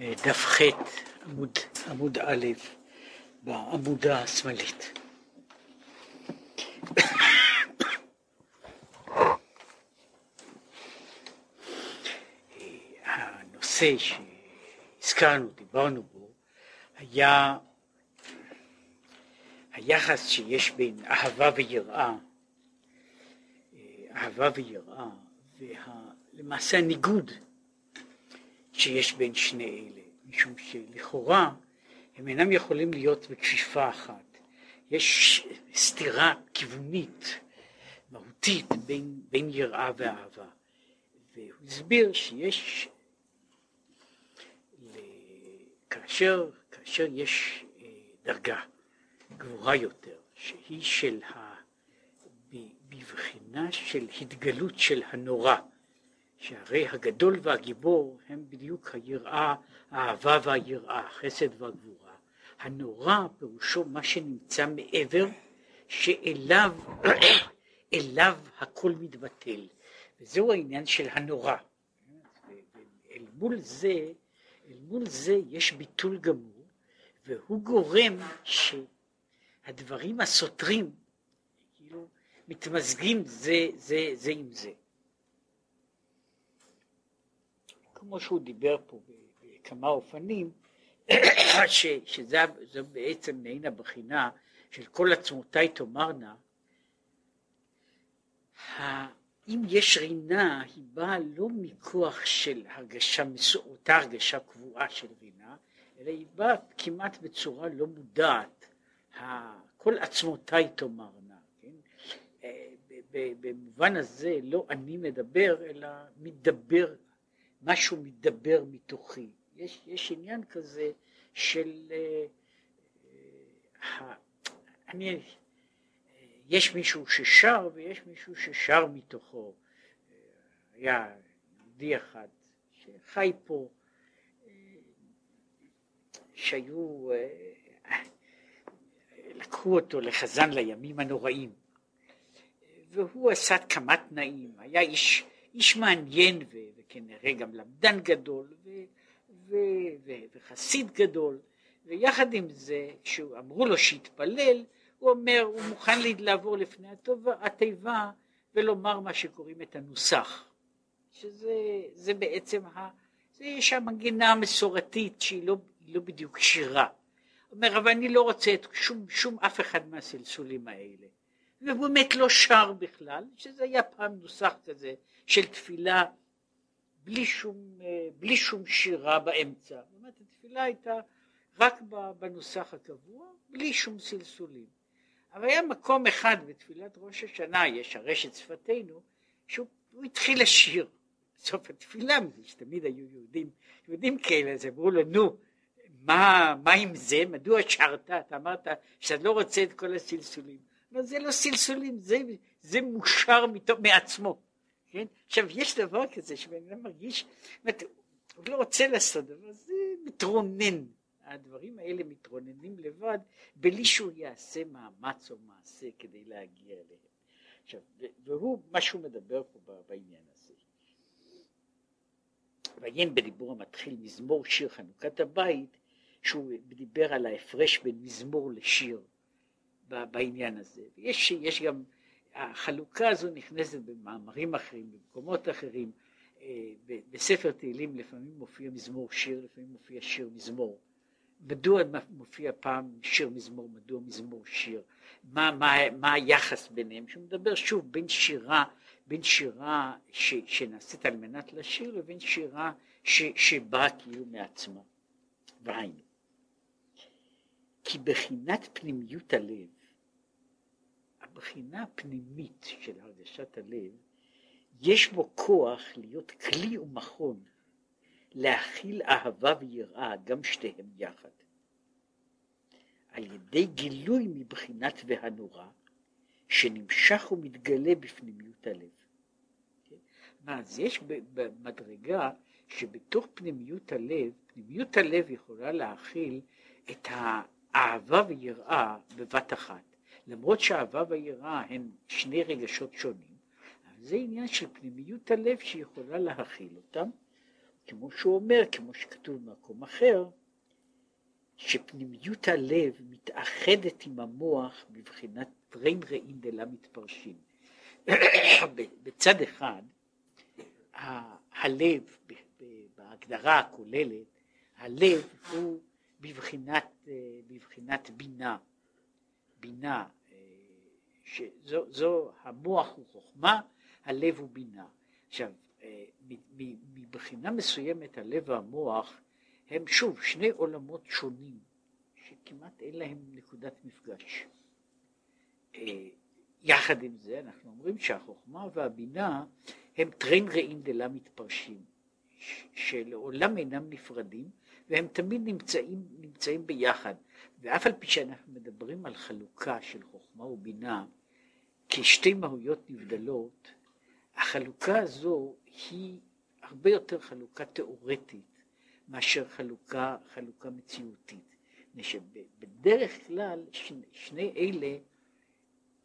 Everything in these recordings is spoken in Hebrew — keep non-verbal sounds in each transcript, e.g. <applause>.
דף ח' עמוד, עמוד א' בעמודה השמאלית. הנושא שהזכרנו, דיברנו בו, היה היחס שיש בין אהבה ויראה, אהבה ויראה, ולמעשה הניגוד שיש בין שני אלה, משום שלכאורה הם אינם יכולים להיות בכפיפה אחת. יש סתירה כיוונית, מהותית, בין, בין יראה ואהבה. והוא הסביר שיש, כאשר, כאשר יש אה, דרגה גבוהה יותר, שהיא של ה... בבחינה של התגלות של הנורא, שהרי הגדול והגיבור הם בדיוק היראה, האהבה והיראה, החסד והגבורה. הנורא פירושו מה שנמצא מעבר, שאליו <coughs> אליו הכל מתבטל, וזהו העניין של הנורא. אל מול זה, אל מול זה יש ביטול גמור, והוא גורם שהדברים הסותרים כאילו מתמזגים זה, זה, זה עם זה. כמו שהוא דיבר פה בכמה אופנים, <coughs> ש, שזה בעצם מעין הבחינה של כל עצמותיי תאמרנה, אם יש רינה, היא באה לא מכוח של הרגשה, אותה הרגשה קבועה של רינה, אלא היא באה כמעט בצורה לא מודעת, כל עצמותיי תאמרנה, כן? אה, במובן הזה לא אני מדבר, אלא מדבר משהו מדבר מתוכי. יש, יש עניין כזה של... uh, אני, יש מישהו ששר ויש מישהו ששר מתוכו. היה יהודי אחד שחי פה, שהיו, לקחו אותו לחזן לימים הנוראים, והוא עשה כמה תנאים, היה איש, איש מעניין ו, כנראה גם למדן גדול ו, ו, ו, וחסיד גדול, ויחד עם זה, כשאמרו לו שיתפלל, הוא אומר, הוא מוכן לעבור לפני התיבה ולומר מה שקוראים את הנוסח, שזה בעצם, ה, זה יש המנגינה המסורתית שהיא לא, לא בדיוק שירה. אומר, אבל אני לא רוצה את שום, שום אף אחד מהסלסולים האלה. והוא באמת לא שר בכלל, שזה היה פעם נוסח כזה של תפילה בלי שום, אה, בלי שום שירה באמצע. זאת אומרת, התפילה הייתה רק בנוסח הקבוע, בלי שום סלסולים. אבל היה מקום אחד בתפילת ראש השנה, יש הרשת שפתנו, שהוא התחיל לשיר. בסוף התפילה, שתמיד היו יהודים, יהודים כאלה, אז אמרו לו, נו, מה, מה עם זה? מדוע שרת? אתה אמרת שאתה לא רוצה את כל הסלסולים. אבל זה לא סלסולים, זה, זה מושר מתוך, מעצמו. כן? עכשיו יש דבר כזה שבן אדם מרגיש, אומרת, הוא לא רוצה לעשות, אבל זה מתרונן, הדברים האלה מתרוננים לבד בלי שהוא יעשה מאמץ או מעשה כדי להגיע אליהם. עכשיו, והוא מה שהוא מדבר פה בעניין הזה. ועיין בדיבור המתחיל מזמור שיר חנוכת הבית, שהוא דיבר על ההפרש בין מזמור לשיר בעניין הזה. יש, יש גם החלוקה הזו נכנסת במאמרים אחרים, במקומות אחרים, אה, בספר תהילים לפעמים מופיע מזמור שיר, לפעמים מופיע שיר מזמור. מדוע מופיע פעם שיר מזמור, מדוע מזמור שיר, מה, מה, מה היחס ביניהם, שהוא מדבר שוב בין שירה, בין שירה ש, שנעשית על מנת לשיר לבין שירה ש, שבאה כאילו מעצמה. והיינו, כי בחינת פנימיות הלב הבחינה הפנימית של הרגשת הלב, יש בו כוח להיות כלי ומכון להכיל אהבה ויראה, גם שתיהם יחד. על ידי גילוי מבחינת והנורא, שנמשך ומתגלה בפנימיות הלב. אז יש במדרגה שבתוך פנימיות הלב, פנימיות הלב יכולה להכיל את האהבה ויראה בבת אחת. למרות שאהבה ויראה הן שני רגשות שונים, אבל זה עניין של פנימיות הלב שיכולה להכיל אותם, כמו שהוא אומר, כמו שכתוב במקום אחר, שפנימיות הלב מתאחדת עם המוח בבחינת פרין ראין דלה מתפרשים. <coughs> בצד אחד, הלב, בהגדרה הכוללת, הלב הוא בבחינת, בבחינת בינה, בינה, שזו זו, המוח הוא חוכמה, הלב הוא בינה. עכשיו, מבחינה מסוימת הלב והמוח הם שוב שני עולמות שונים שכמעט אין להם נקודת מפגש. אה, יחד עם זה אנחנו אומרים שהחוכמה והבינה הם טרן רעים דלה מתפרשים, שלעולם אינם נפרדים והם תמיד נמצאים, נמצאים ביחד. ואף על פי שאנחנו מדברים על חלוקה של חוכמה ובינה כשתי מהויות נבדלות, החלוקה הזו היא הרבה יותר חלוקה תיאורטית מאשר חלוקה, חלוקה מציאותית. בדרך כלל שני, שני אלה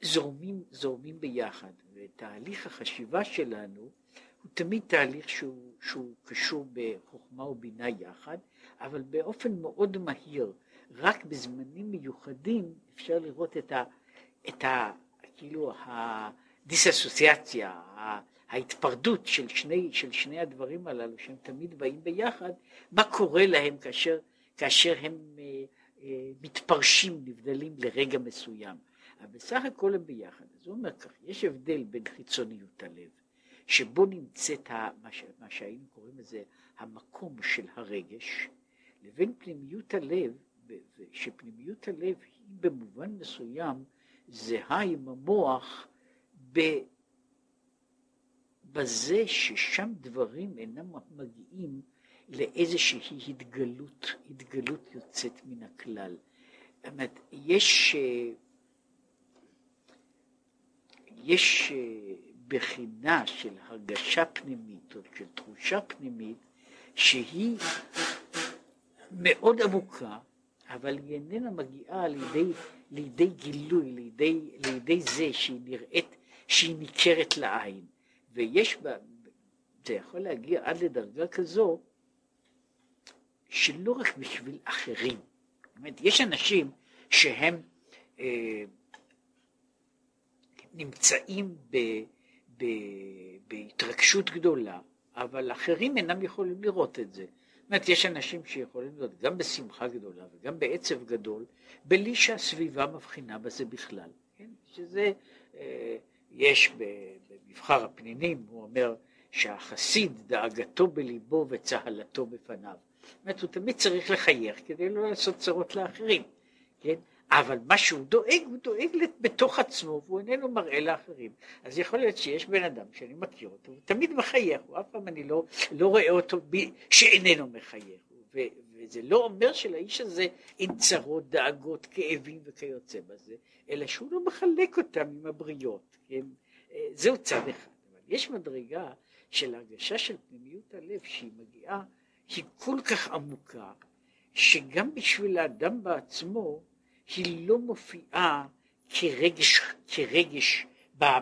זורמים, זורמים ביחד, ותהליך החשיבה שלנו הוא תמיד תהליך שהוא, שהוא קשור בחוכמה ובינה יחד, אבל באופן מאוד מהיר, רק בזמנים מיוחדים אפשר לראות את ה... את ה כאילו הדיסאסוציאציה, ההתפרדות של שני, של שני הדברים הללו שהם תמיד באים ביחד, מה קורה להם כאשר, כאשר הם אה, אה, מתפרשים, נבדלים לרגע מסוים. אבל בסך הכל הם ביחד. אז הוא אומר כך, יש הבדל בין חיצוניות הלב, שבו נמצאת ה, מה, ש, מה שהיינו קוראים לזה המקום של הרגש, לבין פנימיות הלב, שפנימיות הלב היא במובן מסוים זהה עם המוח ב... בזה ששם דברים אינם מגיעים לאיזושהי התגלות, התגלות יוצאת מן הכלל. זאת אומרת, יש, יש בחינה של הרגשה פנימית או של תחושה פנימית שהיא מאוד עמוקה, אבל היא איננה מגיעה לידי, לידי גילוי, לידי, לידי זה שהיא נראית, שהיא ניכרת לעין. ויש בה, זה יכול להגיע עד לדרגה כזו, שלא רק בשביל אחרים. זאת אומרת, יש אנשים שהם אה, נמצאים ב, ב, בהתרגשות גדולה, אבל אחרים אינם יכולים לראות את זה. אומרת, יש אנשים שיכולים להיות גם בשמחה גדולה וגם בעצב גדול, בלי שהסביבה מבחינה בזה בכלל. כן? שזה, אה, יש במבחר הפנינים, הוא אומר שהחסיד דאגתו בליבו וצהלתו בפניו. זאת אומרת, הוא תמיד צריך לחייך כדי לא לעשות צרות לאחרים, כן? אבל מה שהוא דואג, הוא דואג בתוך עצמו, והוא איננו מראה לאחרים. אז יכול להיות שיש בן אדם שאני מכיר אותו, הוא תמיד מחייך, הוא אף פעם אני לא, לא רואה אותו בי, שאיננו מחייך. ו, וזה לא אומר שלאיש הזה אין צרות, דאגות, כאבים וכיוצא בזה, אלא שהוא לא מחלק אותם עם הבריות, כן? אה, זהו צד אחד. אבל יש מדרגה של הרגשה של פנימיות הלב שהיא מגיעה, היא כל כך עמוקה, שגם בשביל האדם בעצמו, היא לא מופיעה כרגש, כרגש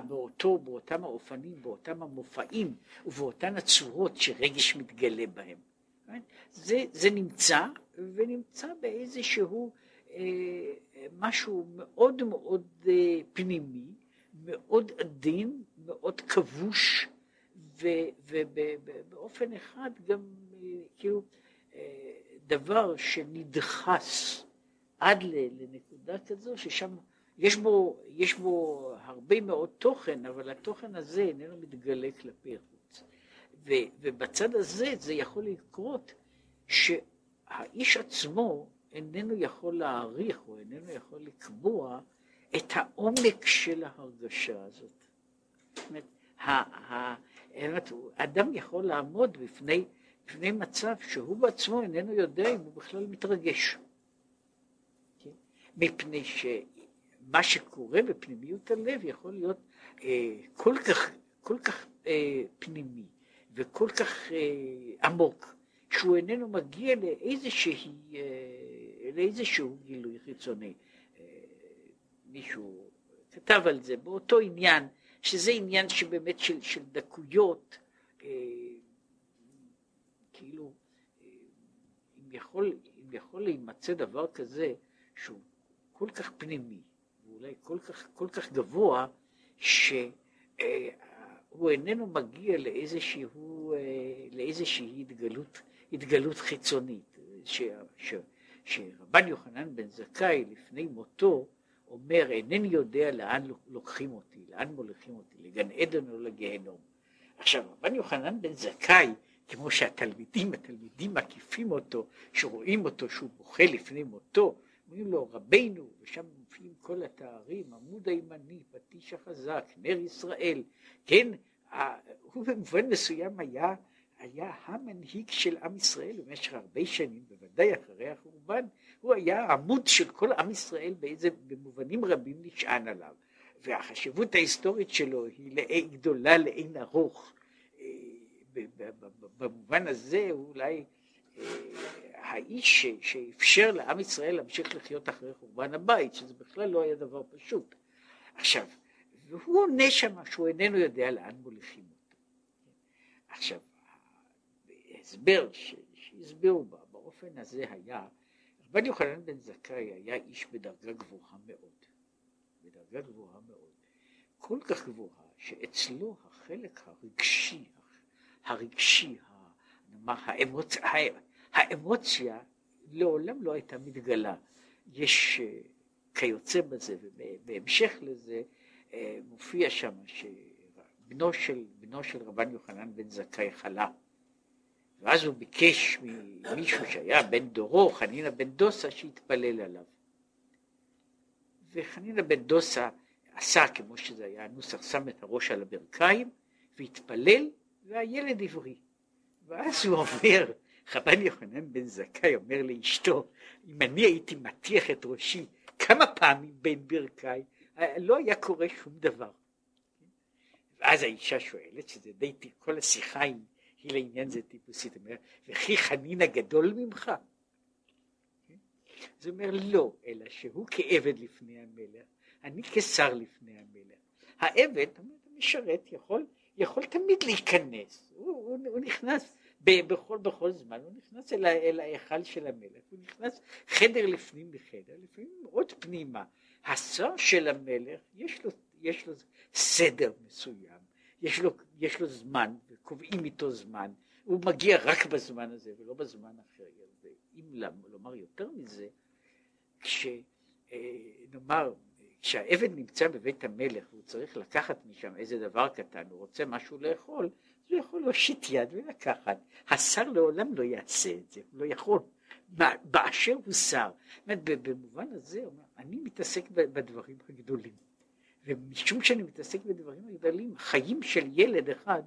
באותו, באותם האופנים, באותם המופעים ובאותן הצורות שרגש מתגלה בהם. זה, זה נמצא, ונמצא באיזשהו אה, משהו מאוד מאוד אה, פנימי, מאוד עדין, מאוד כבוש, ובאופן אחד גם אה, כאילו אה, דבר שנדחס עד לנקודה כזו ששם יש בו, יש בו הרבה מאוד תוכן, אבל התוכן הזה איננו מתגלה כלפי חוץ. ו, ובצד הזה זה יכול לקרות שהאיש עצמו איננו יכול להעריך או איננו יכול לקבוע את העומק של ההרגשה הזאת. זאת אומרת, האדם יכול לעמוד בפני, בפני מצב שהוא בעצמו איננו יודע אם הוא בכלל מתרגש. מפני שמה שקורה בפנימיות הלב יכול להיות אה, כל כך, כל כך אה, פנימי וכל כך אה, עמוק, שהוא איננו מגיע לאיזושהי, אה, לאיזשהו גילוי חיצוני. אה, מישהו כתב על זה באותו עניין, שזה עניין שבאמת של, של דקויות, אה, כאילו יכול, אם יכול להימצא דבר כזה שהוא כל כך פנימי, ואולי כל כך, כל כך גבוה, שהוא איננו מגיע לאיזשהו, אה, לאיזושהי התגלות, התגלות חיצונית. ש, ש, שרבן יוחנן בן זכאי לפני מותו אומר אינני יודע לאן לוקחים אותי, לאן מוליכים אותי, לגן עדן או לגיהנום. עכשיו רבן יוחנן בן זכאי כמו שהתלמידים, התלמידים מקיפים אותו, שרואים אותו שהוא בוכה לפני מותו, אומרים לו רבנו, ושם מופיעים כל התארים, עמוד הימני, פטיש החזק, נר ישראל, כן, הוא במובן מסוים היה, היה המנהיג של עם ישראל במשך הרבה שנים, בוודאי אחרי החורבן, הוא היה עמוד של כל עם ישראל באיזה, במובנים רבים נשען עליו, והחשיבות ההיסטורית שלו היא גדולה לאין ארוך. במובן הזה הוא אולי האיש שאפשר לעם ישראל להמשיך לחיות אחרי חורבן הבית, שזה בכלל לא היה דבר פשוט. עכשיו, והוא עונה שם שהוא איננו יודע לאן מוליכים אותו. עכשיו, ההסבר שהסבירו באופן הזה היה, רבן יוחנן בן זכאי היה איש בדרגה גבוהה מאוד, בדרגה גבוהה מאוד, כל כך גבוהה שאצלו החלק הרגשי, הרגשי, נאמר, האמוצ... האמוציה לעולם לא הייתה מתגלה. יש אה, כיוצא בזה, ובהמשך לזה אה, מופיע שם שבנו של, בנו של רבן יוחנן בן זכאי חלה. ואז הוא ביקש ממישהו שהיה בן דורו, חנינא בן דוסה, שיתפלל עליו. וחנינא בן דוסה עשה, כמו שזה היה הנוסח, שם את הראש על הברכיים והתפלל והילד עברי. ואז הוא אומר, רבן יוחנן בן זכאי אומר לאשתו, אם אני הייתי מטיח את ראשי כמה פעמים בין ברכיי, לא היה קורה שום דבר. ואז האישה שואלת, שזה די, כל השיחה היא, היא לעניין זה טיפוסית, אומרת, וכי חנין הגדול ממך? הוא אומר, לא, אלא שהוא כעבד לפני המלך, אני כשר לפני המלך. העבד, המשרת, יכול יכול תמיד להיכנס, הוא, הוא, הוא נכנס בכל, בכל זמן, הוא נכנס אל, ההיכל של המלך, הוא נכנס חדר לפנים מחדר, לפעמים עוד פנימה. השר של המלך יש לו, יש לו סדר מסוים, יש לו, יש לו זמן, קובעים איתו זמן, הוא מגיע רק בזמן הזה ולא בזמן אחר. ואם לומר יותר מזה, כשנאמר כשהעבד נמצא בבית המלך והוא צריך לקחת משם איזה דבר קטן, הוא רוצה משהו לאכול, הוא יכול להושיט יד ולקחת. השר לעולם לא יעשה את זה, הוא לא יכול. באשר הוא שר. במובן הזה, אני מתעסק בדברים הגדולים. ומשום שאני מתעסק בדברים הגדולים, חיים של ילד אחד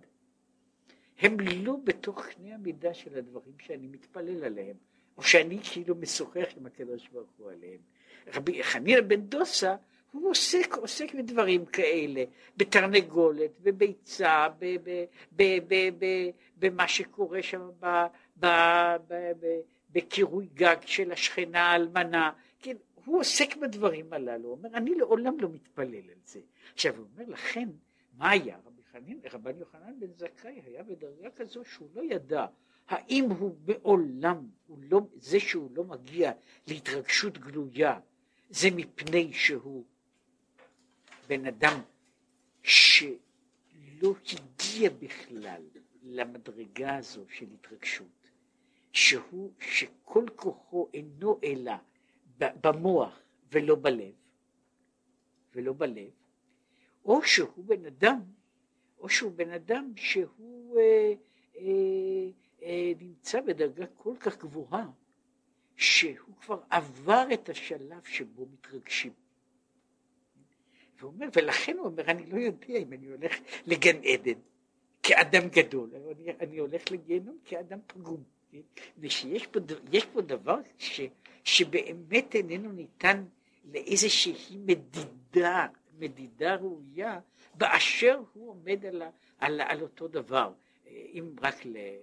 הם לא בתוך קנה המידה של הדברים שאני מתפלל עליהם, או שאני כאילו משוחח עם הקדוש ברוך הוא עליהם. רבי חנינא בן דוסה הוא עוסק, עוסק בדברים כאלה, בתרנגולת, בביצה, במה שקורה שם בקירוי גג של השכנה האלמנה, כן, הוא עוסק בדברים הללו, הוא אומר, אני לעולם לא מתפלל על זה. עכשיו, הוא אומר, לכן, מה היה? רבי חנין, רבן יוחנן בן זכאי היה בדרגה כזו שהוא לא ידע האם הוא מעולם, הוא לא, זה שהוא לא מגיע להתרגשות גלויה, זה מפני שהוא בן אדם שלא הגיע בכלל למדרגה הזו של התרגשות, שהוא, שכל כוחו אינו אלא במוח ולא בלב, ולא בלב, או שהוא בן אדם, או שהוא בן אדם שהוא אה, אה, אה, נמצא בדרגה כל כך גבוהה, שהוא כבר עבר את השלב שבו מתרגשים. והוא אומר, ולכן הוא אומר, אני לא יודע אם אני הולך לגן עדן כאדם גדול, אני, אני הולך לגיהנום כאדם פגום. ושיש פה, פה דבר ש, שבאמת איננו ניתן לאיזושהי מדידה, מדידה ראויה, באשר הוא עומד על, על, על אותו דבר. אם רק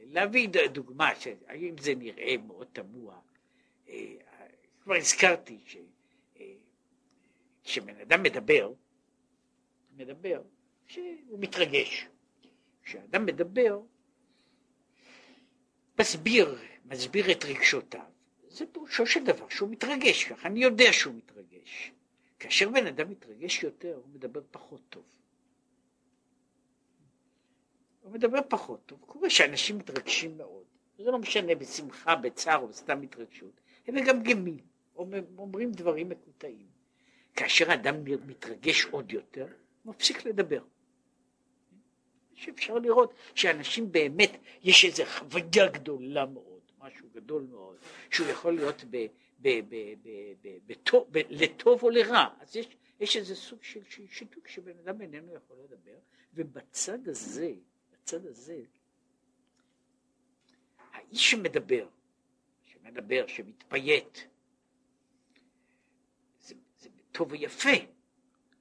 להביא דוגמה, האם זה נראה מאוד תמוה, אה, כבר הזכרתי ש... כשבן אדם מדבר, מדבר, שהוא מתרגש. כשאדם מדבר, מסביר, מסביר את רגשותיו, זה פירושו של דבר שהוא מתרגש ככה, אני יודע שהוא מתרגש. כאשר בן אדם מתרגש יותר, הוא מדבר פחות טוב. הוא מדבר פחות טוב. קורה שאנשים מתרגשים מאוד. זה לא משנה בשמחה, בצער או בסתם התרגשות. הם מגמגמים, אומרים דברים מקוטעים. כאשר אדם מתרגש עוד יותר, הוא מפסיק לדבר. שאפשר לראות שאנשים באמת, יש איזו חוויה גדולה מאוד, משהו גדול מאוד, שהוא יכול להיות ב, ב, ב, ב, ב, בטוב, ב, לטוב או לרע. אז יש, יש איזה סוג של שיתוק שבן אדם איננו יכול לדבר, ובצד הזה, בצד הזה, האיש שמדבר, שמדבר, שמתפייט, טוב ויפה,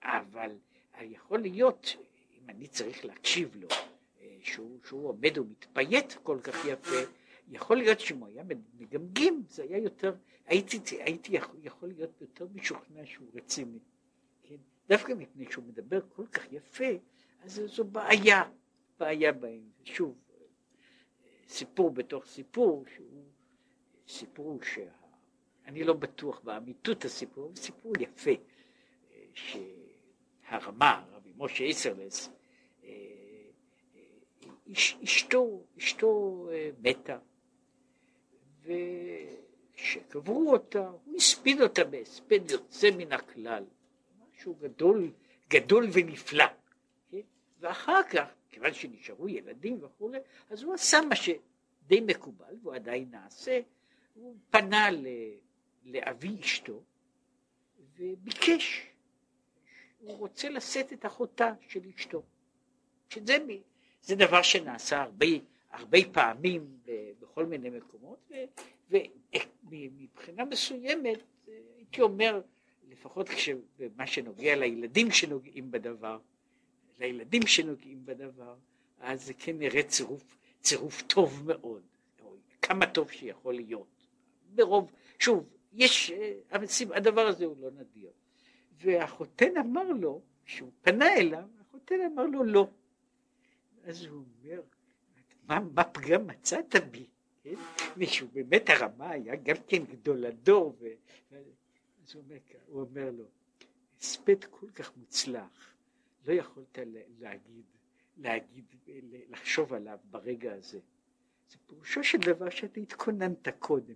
אבל יכול להיות, אם אני צריך להקשיב לו, אה, שהוא, שהוא עומד ומתפייט כל כך יפה, יכול להיות שאם הוא היה מגמגם, זה היה יותר, הייתי, הייתי יכול, יכול להיות יותר משוכנע שהוא רציני. כן? דווקא מפני שהוא מדבר כל כך יפה, אז זו בעיה, בעיה בהם. שוב, סיפור בתוך סיפור, שהוא סיפור שה... אני לא בטוח באמיתות הסיפור, סיפור יפה, שהרמה, רבי משה איסרלס, אה, אה, אשתו, אשתו אה, מתה, וכשקברו אותה, הוא הספיד אותה בהספד יוצא מן הכלל, משהו גדול, גדול ונפלא. כן? ואחר כך, כיוון שנשארו ילדים וכולי, אז הוא עשה מה שדי מקובל, והוא עדיין נעשה, הוא פנה לאבי אשתו וביקש, הוא רוצה לשאת את אחותה של אשתו, שזה זה דבר שנעשה הרבה הרבה פעמים בכל מיני מקומות, ומבחינה מסוימת, הייתי אומר, לפחות במה שנוגע לילדים שנוגעים בדבר, לילדים שנוגעים בדבר, אז זה כן נראה צירוף, צירוף טוב מאוד, כמה טוב שיכול להיות. ברוב, שוב, יש, הדבר הזה הוא לא נדיר. והחותן אמר לו, כשהוא פנה אליו, החותן אמר לו לא. אז הוא אומר, מה, מה פגם מצאת בי? כן? מישהו באמת הרמה היה גם כן גדולדור, ו... אז הוא אומר, הוא אומר לו, הספד כל כך מוצלח, לא יכולת להגיד, להגיד, לחשוב עליו ברגע הזה. זה פירושו של דבר שאתה התכוננת קודם.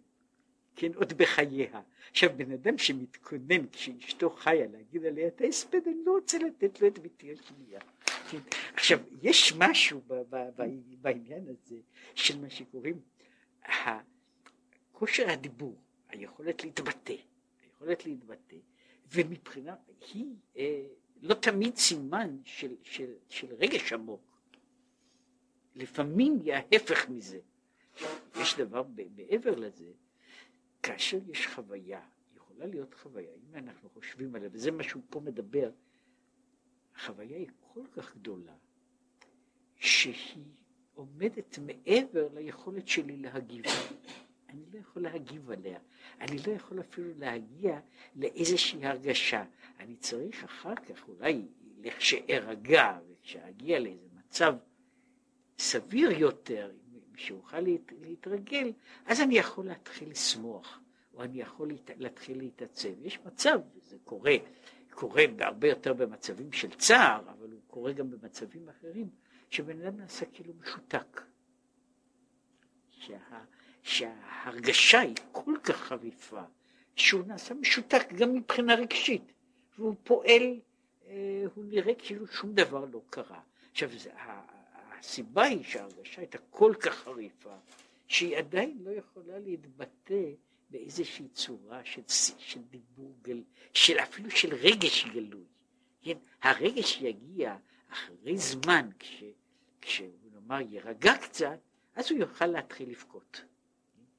כן, עוד בחייה. עכשיו, בן אדם שמתכונן כשאשתו חיה להגיד עליה את ההספד, אני לא רוצה לתת לו את ביתי השנייה. כן. עכשיו, יש משהו ב- ב- ב- בעניין הזה של מה שקוראים כושר הדיבור, היכולת להתבטא, היכולת להתבטא, ומבחינה, היא אה, לא תמיד סימן של, של, של רגש עמוק. לפעמים היא ההפך מזה. יש דבר מעבר לזה, כאשר יש חוויה, יכולה להיות חוויה, אם אנחנו חושבים עליה, וזה מה שהוא פה מדבר, החוויה היא כל כך גדולה, שהיא עומדת מעבר ליכולת שלי להגיב. אני לא יכול להגיב עליה, אני לא יכול אפילו להגיע לאיזושהי הרגשה. אני צריך אחר כך, אולי לכשארגע וכשאגיע לאיזה מצב סביר יותר, שאוכל להת, להתרגל, אז אני יכול להתחיל לשמוח, או אני יכול להת, להתחיל להתעצב. יש מצב, זה קורה, קורה הרבה יותר במצבים של צער, אבל הוא קורה גם במצבים אחרים, שבן אדם נעשה כאילו משותק. שה, שההרגשה היא כל כך חריפה, שהוא נעשה משותק גם מבחינה רגשית, והוא פועל, אה, הוא נראה כאילו שום דבר לא קרה. עכשיו, הסיבה היא שההרגשה הייתה כל כך חריפה, שהיא עדיין לא יכולה להתבטא באיזושהי צורה של, של דיבור, גל, של אפילו של רגש גלוי. כן? הרגש יגיע אחרי זמן, כש, כשהוא נאמר יירגע קצת, אז הוא יוכל להתחיל לבכות.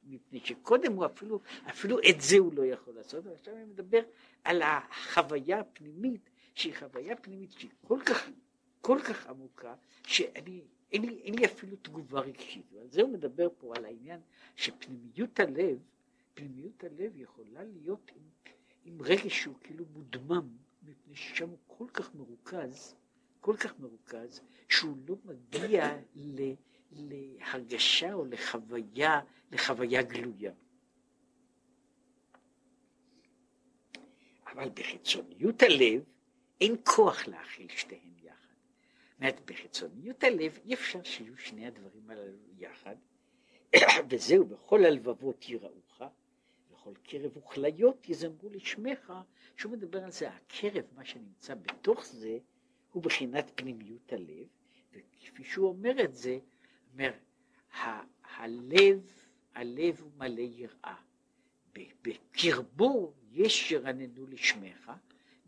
מפני שקודם הוא אפילו, אפילו את זה הוא לא יכול לעשות, ועכשיו אני מדבר על החוויה הפנימית, שהיא חוויה פנימית שהיא כל כך, כל כך עמוקה, שאני אין לי, אין לי אפילו תגובה רגשית. ועל זה הוא מדבר פה, על העניין שפנימיות הלב, פנימיות הלב יכולה להיות עם, עם רגש שהוא כאילו מודמם, מפני ששם הוא כל כך מרוכז, כל כך מרוכז, שהוא לא מגיע ל, להרגשה או לחוויה, לחוויה גלויה. אבל בחיצוניות הלב אין כוח להכיל שתיהן אומרת, בחיצוניות הלב אי אפשר שיהיו שני הדברים הללו יחד, <coughs> וזהו, בכל הלבבות יראוך, וכל קרב וכליות יזמרו לשמך, שהוא מדבר על זה, הקרב, מה שנמצא בתוך זה, הוא בחינת פנימיות הלב, וכפי שהוא אומר את זה, אומר, הלב, הלב הוא מלא יראה, בקרבו יש ירננו לשמך,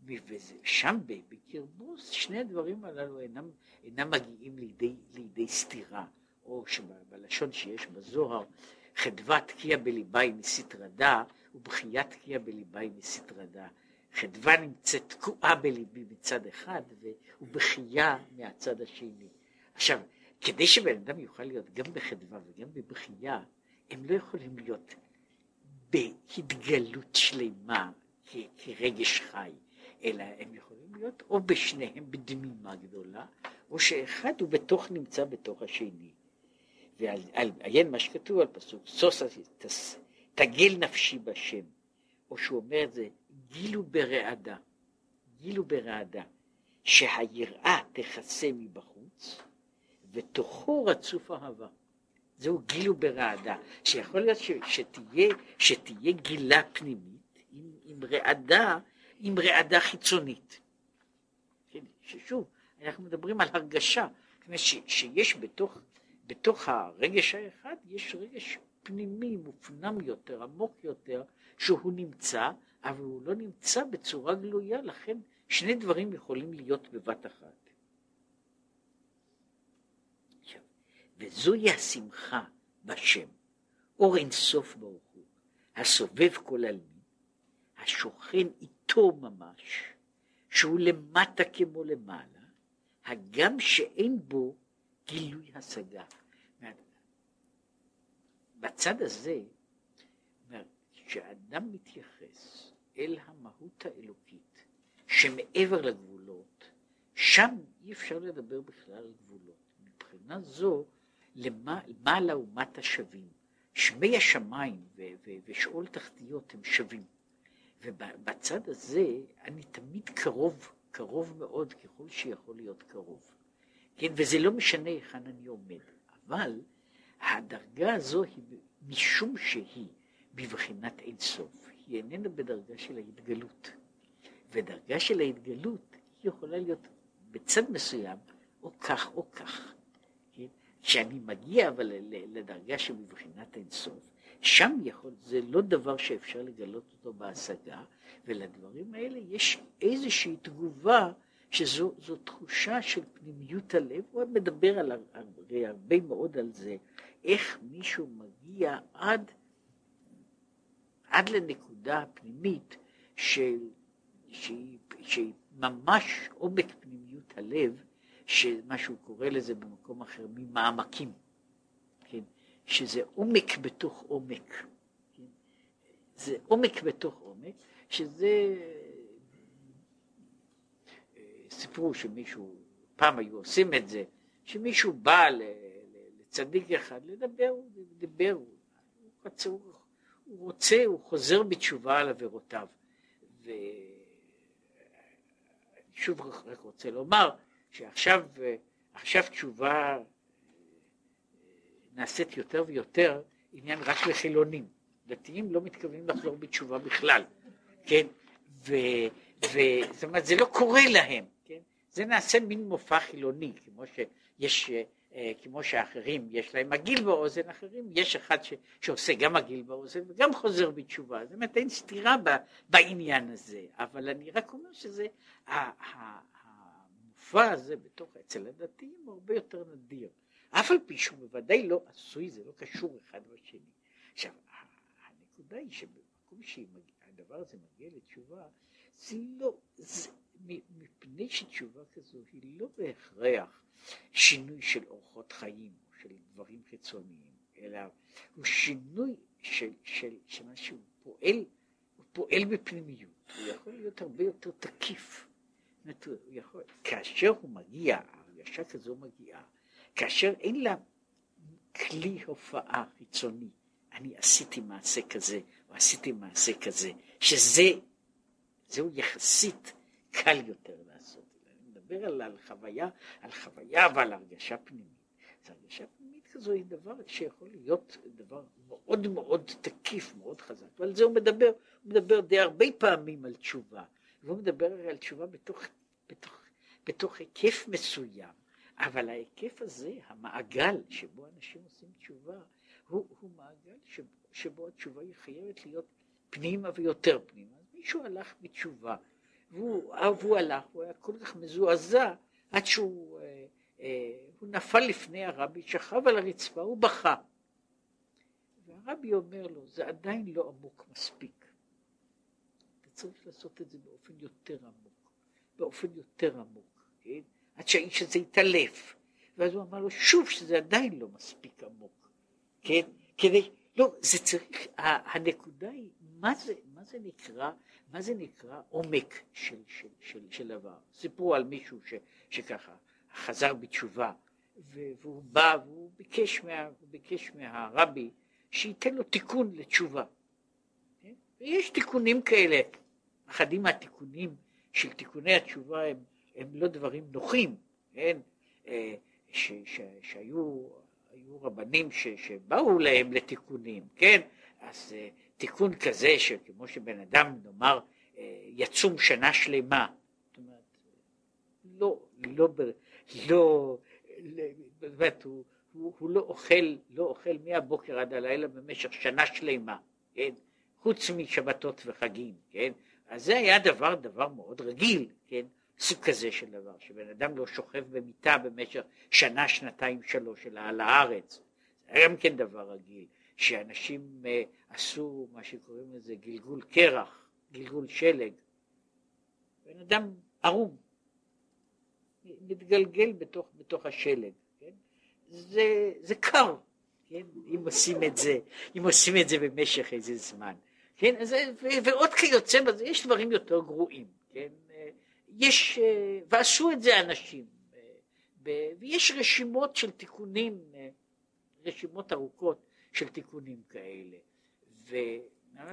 ושם בקרבו שני הדברים הללו אינם, אינם מגיעים לידי, לידי סתירה, או שבלשון שיש בזוהר, חדווה תקיע בליבי מסתרדה, ובכייה תקיע בליבי מסתרדה. חדווה נמצאת תקועה בליבי מצד אחד, ובכייה מהצד השני. עכשיו, כדי שבן אדם יוכל להיות גם בחדווה וגם בבכייה, הם לא יכולים להיות בהתגלות שלמה כרגש חי, אלא הם יכולים להיות או בשניהם בדמימה גדולה, או שאחד הוא בתוך נמצא בתוך השני. ועיין מה שכתוב על פסוק, סוס תגל נפשי בשם, או שהוא אומר את זה, גילו ברעדה, גילו ברעדה, שהיראה תכסה מבחוץ, ותוכו רצוף אהבה. זהו גילו ברעדה, שיכול להיות ש, שתהיה, שתהיה גילה פנימית עם, עם רעדה, עם רעדה חיצונית. כן, ששוב, אנחנו מדברים על הרגשה, ש, שיש בתוך, בתוך הרגש האחד, יש רגש פנימי, מופנם יותר, עמוק יותר, שהוא נמצא, אבל הוא לא נמצא בצורה גלויה, לכן שני דברים יכולים להיות בבת אחת. וזוהי השמחה בשם, אור אינסוף ברוך הוא, הסובב כל עלמין, השוכן איתו ממש, שהוא למטה כמו למעלה, הגם שאין בו גילוי השגה. בצד הזה, כשאדם מתייחס אל המהות האלוקית שמעבר לגבולות, שם אי אפשר לדבר בכלל על גבולות. מבחינה זו, למעלה ומטה שווים. שמי השמיים ושאול תחתיות הם שווים. ובצד הזה אני תמיד קרוב, קרוב מאוד ככל שיכול להיות קרוב. כן, וזה לא משנה היכן אני עומד, אבל הדרגה הזו היא משום שהיא בבחינת אין סוף, היא איננה בדרגה של ההתגלות. ודרגה של ההתגלות היא יכולה להיות בצד מסוים או כך או כך. כשאני מגיע אבל לדרגה שמבחינת אינסוף, שם יכול, זה לא דבר שאפשר לגלות אותו בהשגה, ולדברים האלה יש איזושהי תגובה שזו תחושה של פנימיות הלב, הוא מדבר על הרבה, הרבה מאוד על זה, איך מישהו מגיע עד, עד לנקודה הפנימית של, שהיא, שהיא ממש עומק פנימיות הלב, שמה שהוא קורא לזה במקום אחר, ממעמקים? שזה עומק בתוך עומק? זה עומק בתוך עומק, שזה, אה, סיפרו שמישהו, פעם היו עושים את זה, שמישהו בא לצדיק אחד לדבר, הוא דיבר, הוא, רוצה, הוא, רוצה, הוא חוזר בתשובה על עבירותיו. ושוב רק רוצה לומר, שעכשיו עכשיו תשובה נעשית יותר ויותר עניין רק לחילונים. דתיים לא מתכוונים לחזור בתשובה בכלל, כן? ו, ו, זאת אומרת, זה לא קורה להם, כן? זה נעשה מין מופע חילוני, כמו שיש, אה, כמו שאחרים יש להם מגעיל באוזן, אחרים יש אחד ש, שעושה גם מגעיל באוזן וגם חוזר בתשובה, זאת אומרת אין סתירה ב, בעניין הזה, אבל אני רק אומר שזה, המופע הזה בתוך, אצל הדתיים הוא הרבה יותר נדיר. אף על פי שהוא בוודאי לא עשוי, זה לא קשור אחד בשני. עכשיו, הנקודה היא שבמקום שהדבר הזה מגיע לתשובה, זה לא, זה, מפני שתשובה כזו היא לא בהכרח שינוי של אורחות חיים או של דברים חיצוניים, אלא הוא שינוי של, של, של מה שהוא פועל, הוא פועל בפנימיות, הוא יכול להיות הרבה יותר תקיף. יכול, כאשר הוא מגיע, הרגשה כזו מגיעה, כאשר אין לה כלי הופעה חיצוני. אני עשיתי מעשה כזה, או עשיתי מעשה כזה, שזה, זהו יחסית קל יותר לעשות. אני מדבר על, על חוויה, על חוויה ועל הרגשה פנימית. אז הרגשה פנימית כזו היא דבר שיכול להיות דבר מאוד מאוד תקיף, מאוד חזק, ועל זה הוא מדבר, הוא מדבר די הרבה פעמים על תשובה, והוא מדבר על תשובה בתוך, בתוך, בתוך היקף מסוים, אבל ההיקף הזה, המעגל שבו אנשים עושים תשובה, הוא, הוא מעגל שבו, שבו התשובה היא חייבת להיות פנימה ויותר פנימה. מישהו הלך בתשובה, והוא, והוא הלך, הוא היה כל כך מזועזע, עד שהוא אה, אה, הוא נפל לפני הרבי, שכב על הרצפה, הוא בכה. והרבי אומר לו, זה עדיין לא עמוק מספיק. אתה צריך לעשות את זה באופן יותר עמוק, באופן יותר עמוק, כן? עד שהאיש הזה יתעלף. ואז הוא אמר לו שוב שזה עדיין לא מספיק עמוק, כן? כדי, לא, זה צריך, הנקודה היא, מה זה, מה זה נקרא, מה זה נקרא עומק של, של, של, של דבר? סיפרו על מישהו ש, שככה חזר בתשובה, והוא בא והוא ביקש, מה, ביקש מהרבי שייתן לו תיקון לתשובה. כן? ויש תיקונים כאלה, אחדים מהתיקונים של תיקוני התשובה הם, הם לא דברים נוחים, כן? אה, ש, ש, שהיו היו רבנים ש, שבאו להם לתיקונים, כן? אז אה, תיקון כזה שכמו שבן אדם נאמר אה, יצום שנה שלמה, זאת אומרת, לא, לא, לא, באמת, הוא, הוא, הוא לא אוכל, לא אוכל מהבוקר עד הלילה במשך שנה שלמה, כן? חוץ משבתות וחגים, כן? אז זה היה דבר, דבר מאוד רגיל, כן? סוג כזה של דבר, שבן אדם לא שוכב במיטה במשך שנה, שנתיים, שלוש, אלא על הארץ. זה גם כן דבר רגיל, שאנשים uh, עשו מה שקוראים לזה גלגול קרח, גלגול שלג. בן אדם ערום, מתגלגל בתוך, בתוך השלג, כן? זה, זה קר, כן? אם עושים את זה, אם עושים את זה במשך איזה זמן, כן? אז, ו, ועוד כיוצא בזה, יש דברים יותר גרועים, כן? יש, ועשו את זה אנשים, ויש רשימות של תיקונים, רשימות ארוכות של תיקונים כאלה, ו,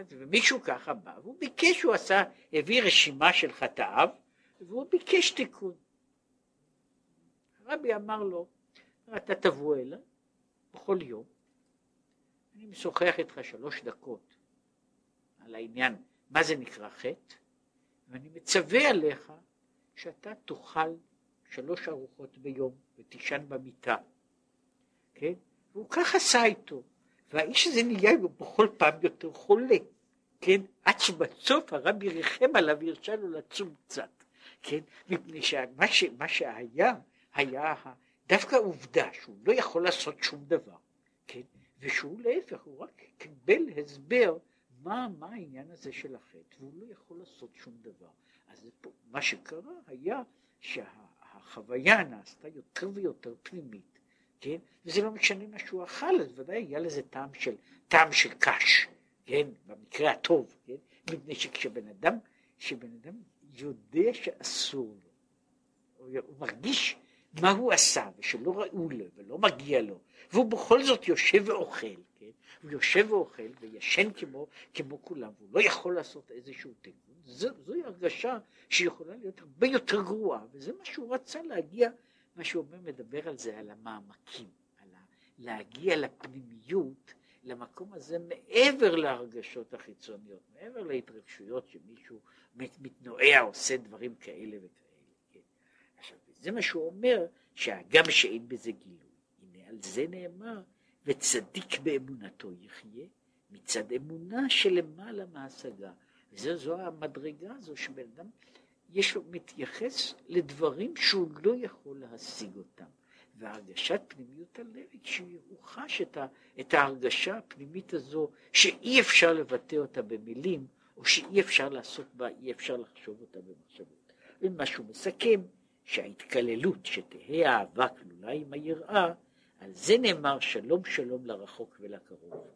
ומישהו ככה בא, והוא ביקש, הוא עשה, הביא רשימה של חטאיו, והוא ביקש תיקון. הרבי אמר לו, אתה תבוא אליי בכל יום, אני משוחח איתך שלוש דקות על העניין, מה זה נקרא חטא, ואני מצווה עליך שאתה תאכל שלוש ארוחות ביום ותישן במיטה, כן? והוא כך עשה איתו, והאיש הזה נהיה בכל פעם יותר חולה, כן? עד שבסוף הרבי ריחם עליו והרשה לו לצום קצת, כן? מפני שמה ש, שהיה היה דווקא העובדה שהוא לא יכול לעשות שום דבר, כן? ושהוא להפך, הוא רק קיבל הסבר מה, מה העניין הזה של החטא, והוא לא יכול לעשות שום דבר. אז פה, מה שקרה היה שהחוויה נעשתה יותר ויותר פנימית, כן? וזה לא משנה מה שהוא אכל, אז ודאי היה לזה טעם של, טעם של קש, כן? במקרה הטוב, כן? מפני שכשבן אדם, כשבן אדם יודע שאסור לו, הוא מרגיש מה הוא עשה ושלא ראו לו ולא מגיע לו, והוא בכל זאת יושב ואוכל, כן? הוא יושב ואוכל וישן כמו, כמו כולם, והוא לא יכול לעשות איזשהו תיקון, זו, זוהי הרגשה שיכולה להיות הרבה יותר גרועה, וזה מה שהוא רצה להגיע, מה שהוא אומר, מדבר על זה, על המעמקים, על ה, להגיע לפנימיות, למקום הזה מעבר להרגשות החיצוניות, מעבר להתרגשויות שמישהו מתנועע, עושה דברים כאלה וכאלה. זה מה שהוא אומר, שהגם שאין בזה גילוי. הנה על זה נאמר, וצדיק באמונתו יחיה, מצד אמונה שלמעלה מהשגה. וזו המדרגה הזו שבן אדם יש לו, מתייחס לדברים שהוא לא יכול להשיג אותם. והרגשת פנימיות הלב כשהוא חש את, ה, את ההרגשה הפנימית הזו שאי אפשר לבטא אותה במילים, או שאי אפשר לעשות בה, אי אפשר לחשוב אותה במחשבות. ומה שהוא מסכם, שההתקללות שתהא אהבה כלולה עם היראה, על זה נאמר שלום שלום לרחוק ולקרוב.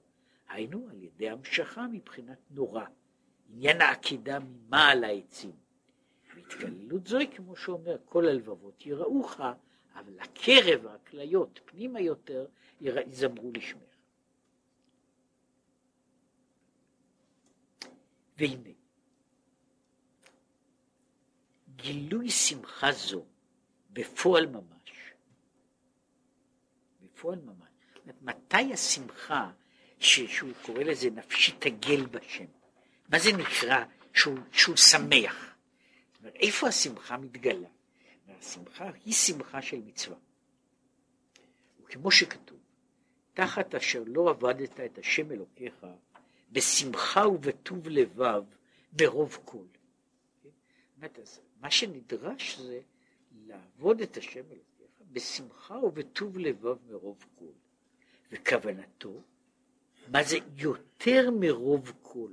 היינו על ידי המשכה מבחינת נורא, עניין העקידה ממעל העצים. והתקללות זוהי, כמו שאומר, כל הלבבות יראוך, אבל הקרב, הכליות, פנימה יותר, יזמרו לשמך. והנה, גילוי שמחה זו בפועל ממש, בפועל ממש, מתי השמחה שהוא קורא לזה נפשי תגל בשם, מה זה נקרא שהוא, שהוא שמח? אומרת, איפה השמחה מתגלה? השמחה היא שמחה של מצווה. וכמו שכתוב, תחת אשר לא עבדת את השם אלוקיך, בשמחה ובטוב לבב, ברוב כל. מה שנדרש זה לעבוד את השם אלוקיך בשמחה ובטוב לבב מרוב כל. וכוונתו, מה זה יותר מרוב כל?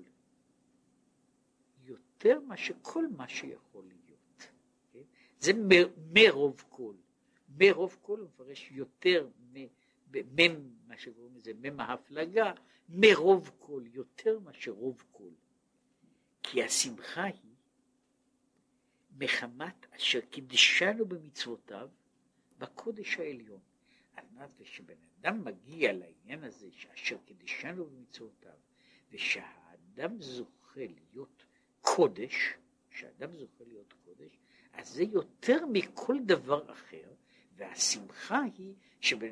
יותר מה שכל מה שיכול להיות. כן? זה מ- מרוב כל. מרוב כל הוא מפרש יותר מם, מה שקוראים לזה מם ההפלגה, מרוב כל, יותר מאשר רוב כל. כי השמחה היא מחמת אשר קידשנו במצוותיו בקודש העליון. על מנת שבן אדם מגיע לעניין הזה שאשר קידשנו במצוותיו ושהאדם זוכה להיות קודש, שהאדם זוכה להיות קודש, אז זה יותר מכל דבר אחר, והשמחה היא שבן...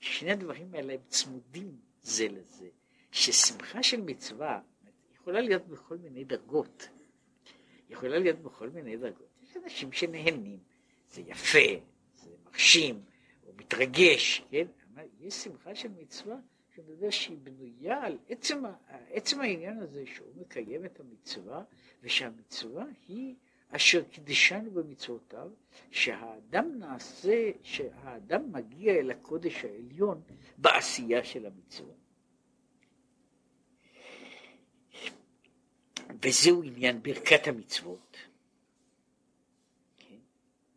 שני הדברים האלה הם צמודים זה לזה, ששמחה של מצווה יכולה להיות בכל מיני דרגות, יכולה להיות בכל מיני דרגות. יש אנשים שנהנים, זה יפה, זה מרשים, הוא מתרגש, כן? יש שמחה של מצווה שמדבר שהיא בנויה על עצם, עצם העניין הזה שהוא מקיים את המצווה, ושהמצווה היא אשר קידשנו במצוותיו, שהאדם נעשה, שהאדם מגיע אל הקודש העליון בעשייה של המצווה. וזהו עניין ברכת המצוות.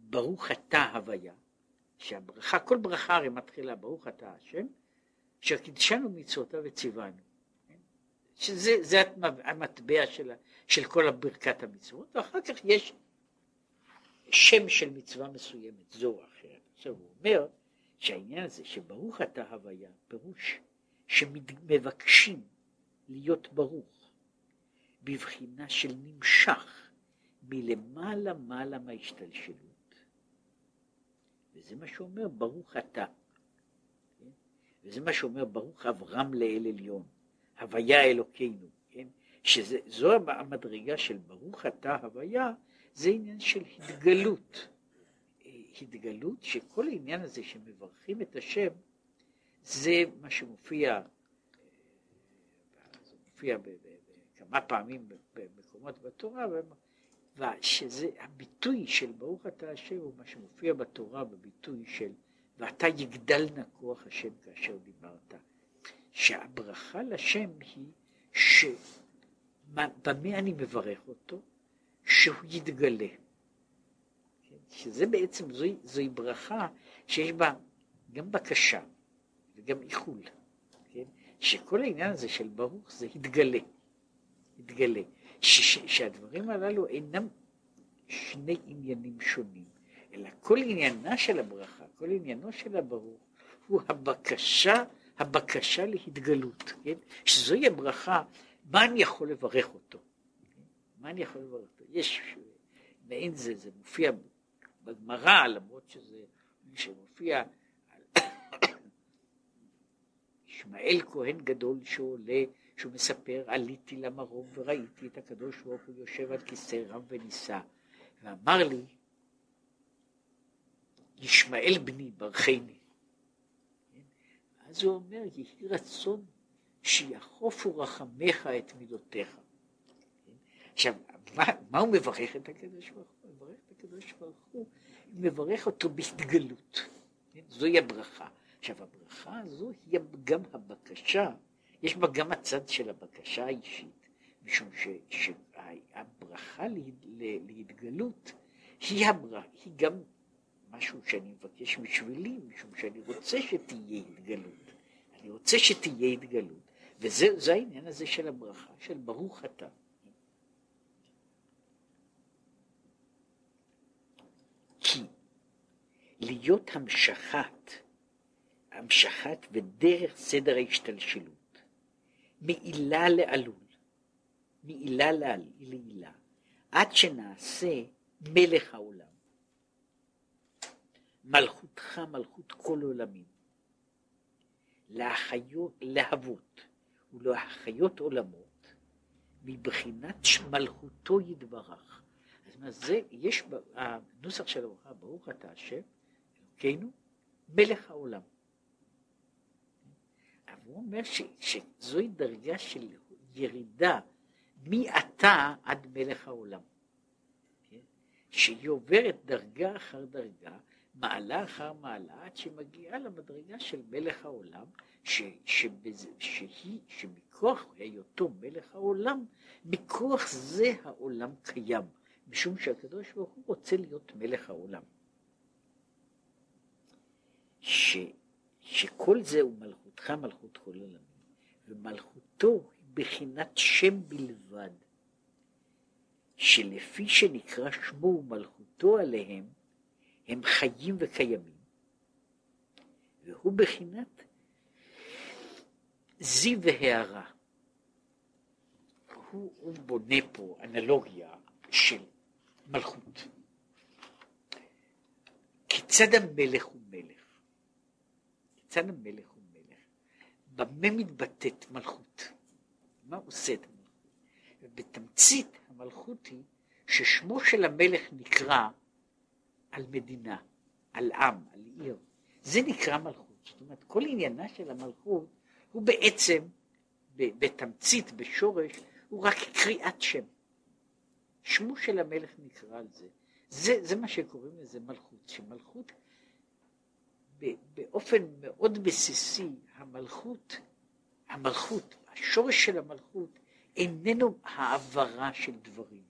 ברוך אתה הוויה, שהברכה, כל ברכה הרי מתחילה ברוך אתה השם, אשר קידשנו מצוותיו וציוונו. שזה המטבע של, של כל ברכת המצוות, ואחר כך יש שם של מצווה מסוימת, זו או אחרת. עכשיו הוא אומר שהעניין הזה שברוך אתה הוויה, פירוש שמבקשים להיות ברוך בבחינה של נמשך מלמעלה מעלה מההשתלשלות. וזה מה שאומר ברוך אתה. כן? וזה מה שאומר ברוך אברהם לאל עליון, הוויה אלוקינו, כן? שזו המדרגה של ברוך אתה הוויה, זה עניין של התגלות. התגלות שכל העניין הזה שמברכים את השם, זה מה שמופיע, זה מופיע כמה פעמים במקומות בתורה, ושזה הביטוי של ברוך אתה השם הוא מה שמופיע בתורה בביטוי של ואתה יגדל נא כוח השם כאשר דיברת. שהברכה לשם היא שבמה אני מברך אותו? שהוא יתגלה. שזה בעצם, זוהי, זוהי ברכה שיש בה גם בקשה וגם איחול, כן? שכל העניין הזה של ברוך זה התגלה, התגלה, ש, שהדברים הללו אינם שני עניינים שונים, אלא כל עניינה של הברכה, כל עניינו של הברוך, הוא הבקשה, הבקשה להתגלות, כן? שזוהי הברכה, מה אני יכול לברך אותו? כן? מה אני יכול לברך אותו? יש מעין זה, זה מופיע בגמרא, למרות שזה שמופיע על <coughs> ישמעאל כהן גדול שעולה, שהוא מספר, עליתי למרום וראיתי את הקדוש ברוך הוא יושב על כיסא רם ונישא, ואמר לי, ישמעאל בני ברכני. אז הוא אומר, יהי רצון שיחופו רחמך את מידותיך. עכשיו, מה, מה הוא מברך את הקדוש ברוך הוא? מברך את הקדוש ברוך הוא, מברך אותו בהתגלות. כן? זוהי הברכה. עכשיו, הברכה הזו היא גם הבקשה, יש בה גם הצד של הבקשה האישית, משום שהברכה לה, להתגלות היא, הברכה, היא גם משהו שאני מבקש בשבילי, משום שאני רוצה שתהיה התגלות. אני רוצה שתהיה התגלות. וזה העניין הזה של הברכה, של ברוך אתה. כי להיות המשכת, המשכת ודרך סדר ההשתלשלות, מעילה לעלול, מעילה לעילה, עד שנעשה מלך העולם. מלכותך מלכות כל עולמים. להחיות, להבות ולהחיות עולמות מבחינת מלכותו יתברך. זאת אומרת, זה, יש, הנוסח של ברוך אתה השם, אלוקינו, מלך העולם. אבל הוא אומר ש, שזוהי דרגה של ירידה מעתה עד מלך העולם. כן? שהיא עוברת דרגה אחר דרגה, מעלה אחר מעלה, עד שמגיעה למדרגה של מלך העולם, ש, שבזה, שהיא, שמכוח היותו מלך העולם, מכוח זה העולם קיים, משום שהקדוש ברוך הוא רוצה להיות מלך העולם. ש, שכל זה הוא מלכותך מלכות כל עולמים, ומלכותו היא בחינת שם בלבד, שלפי שנקרא שמו ומלכותו עליהם, הם חיים וקיימים, והוא בחינת זיו והערה. הוא, הוא בונה פה אנלוגיה של מלכות. כיצד המלך הוא מלך? כיצד המלך הוא? במה מתבטאת מלכות? מה עושה את המלכות? ובתמצית המלכות היא ששמו של המלך נקרא על מדינה, על עם, על עיר. זה נקרא מלכות. זאת אומרת, כל עניינה של המלכות הוא בעצם, בתמצית, בשורש, הוא רק קריאת שם. שמו של המלך נקרא על זה. זה, זה מה שקוראים לזה מלכות, שמלכות באופן מאוד בסיסי, המלכות, המלכות, השורש של המלכות איננו העברה של דברים.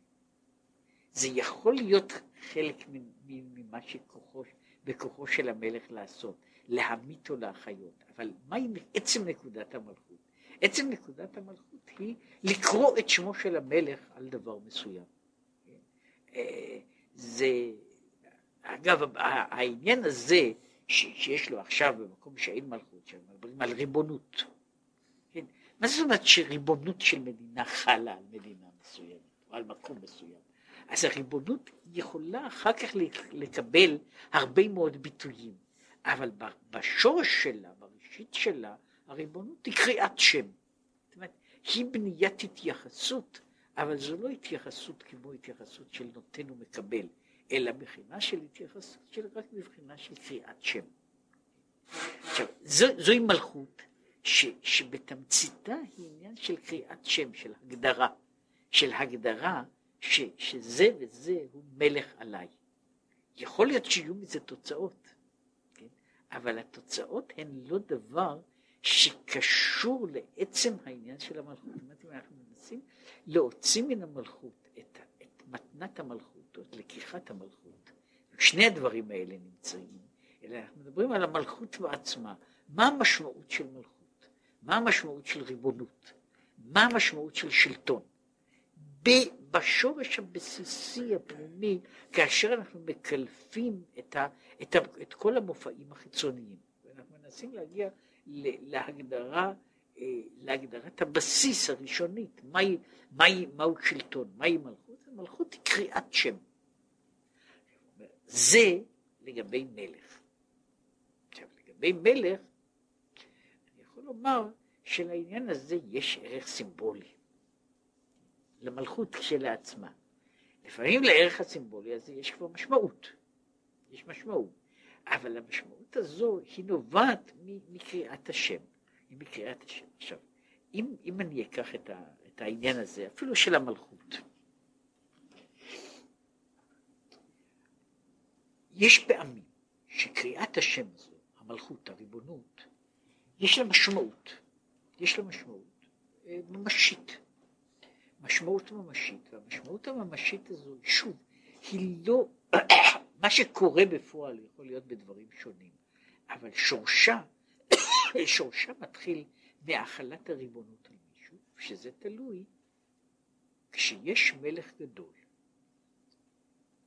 זה יכול להיות חלק ממה שכוחו, בכוחו של המלך לעשות, להמית או להחיות, אבל מהי עצם נקודת המלכות? עצם נקודת המלכות היא לקרוא את שמו של המלך על דבר מסוים. אה, זה, אגב, העניין הזה שיש לו עכשיו במקום שאין מלכות, שמדברים על ריבונות. כן? מה זאת אומרת שריבונות של מדינה חלה על מדינה מסוימת, או על מקום מסוים? אז הריבונות יכולה אחר כך לקבל הרבה מאוד ביטויים, אבל בשורש שלה, בראשית שלה, הריבונות היא קריאת שם. זאת אומרת, היא בניית התייחסות, אבל זו לא התייחסות כמו התייחסות של נותן ומקבל, אלא מבחינה של התייחסות של רק מבחינה של קריאת שם. עכשיו, זו, זוהי מלכות ש, שבתמציתה היא עניין של קריאת שם, של הגדרה, של הגדרה ש, שזה וזה הוא מלך עליי. יכול להיות שיהיו מזה תוצאות, כן? אבל התוצאות הן לא דבר שקשור לעצם העניין של המלכות. זאת אומרת, אם אנחנו מנסים להוציא מן המלכות את, את מתנת המלכות, את לקיחת המלכות, שני הדברים האלה נמצאים, אלא אנחנו מדברים על המלכות בעצמה. מה המשמעות של מלכות? מה המשמעות של ריבונות? מה המשמעות של שלטון? בשורש הבסיסי הפנימי, כאשר אנחנו מקלפים את, ה, את, ה, את כל המופעים החיצוניים. ואנחנו מנסים להגיע להגדרה, אה, להגדרת הבסיס הראשונית, מהי, מהי, מהו שלטון, מהי מלכות? מלכות היא קריאת שם. זה לגבי מלך. עכשיו, לגבי מלך, אני יכול לומר שלעניין הזה יש ערך סימבולי. למלכות כשלעצמה. לפעמים לערך הסימבולי הזה יש כבר משמעות, יש משמעות, אבל המשמעות הזו היא נובעת מקריאת השם, היא מקריאת השם. עכשיו, אם, אם אני אקח את, ה, את העניין הזה, אפילו של המלכות, יש פעמים שקריאת השם הזו, המלכות, הריבונות, יש לה משמעות, יש לה משמעות אה, ממשית. משמעות ממשית, והמשמעות הממשית הזו, שוב, היא לא, <coughs> מה שקורה בפועל יכול להיות בדברים שונים, אבל שורשה, <coughs> שורשה מתחיל מהחלת הריבונות על מישהו, שזה תלוי כשיש מלך גדול,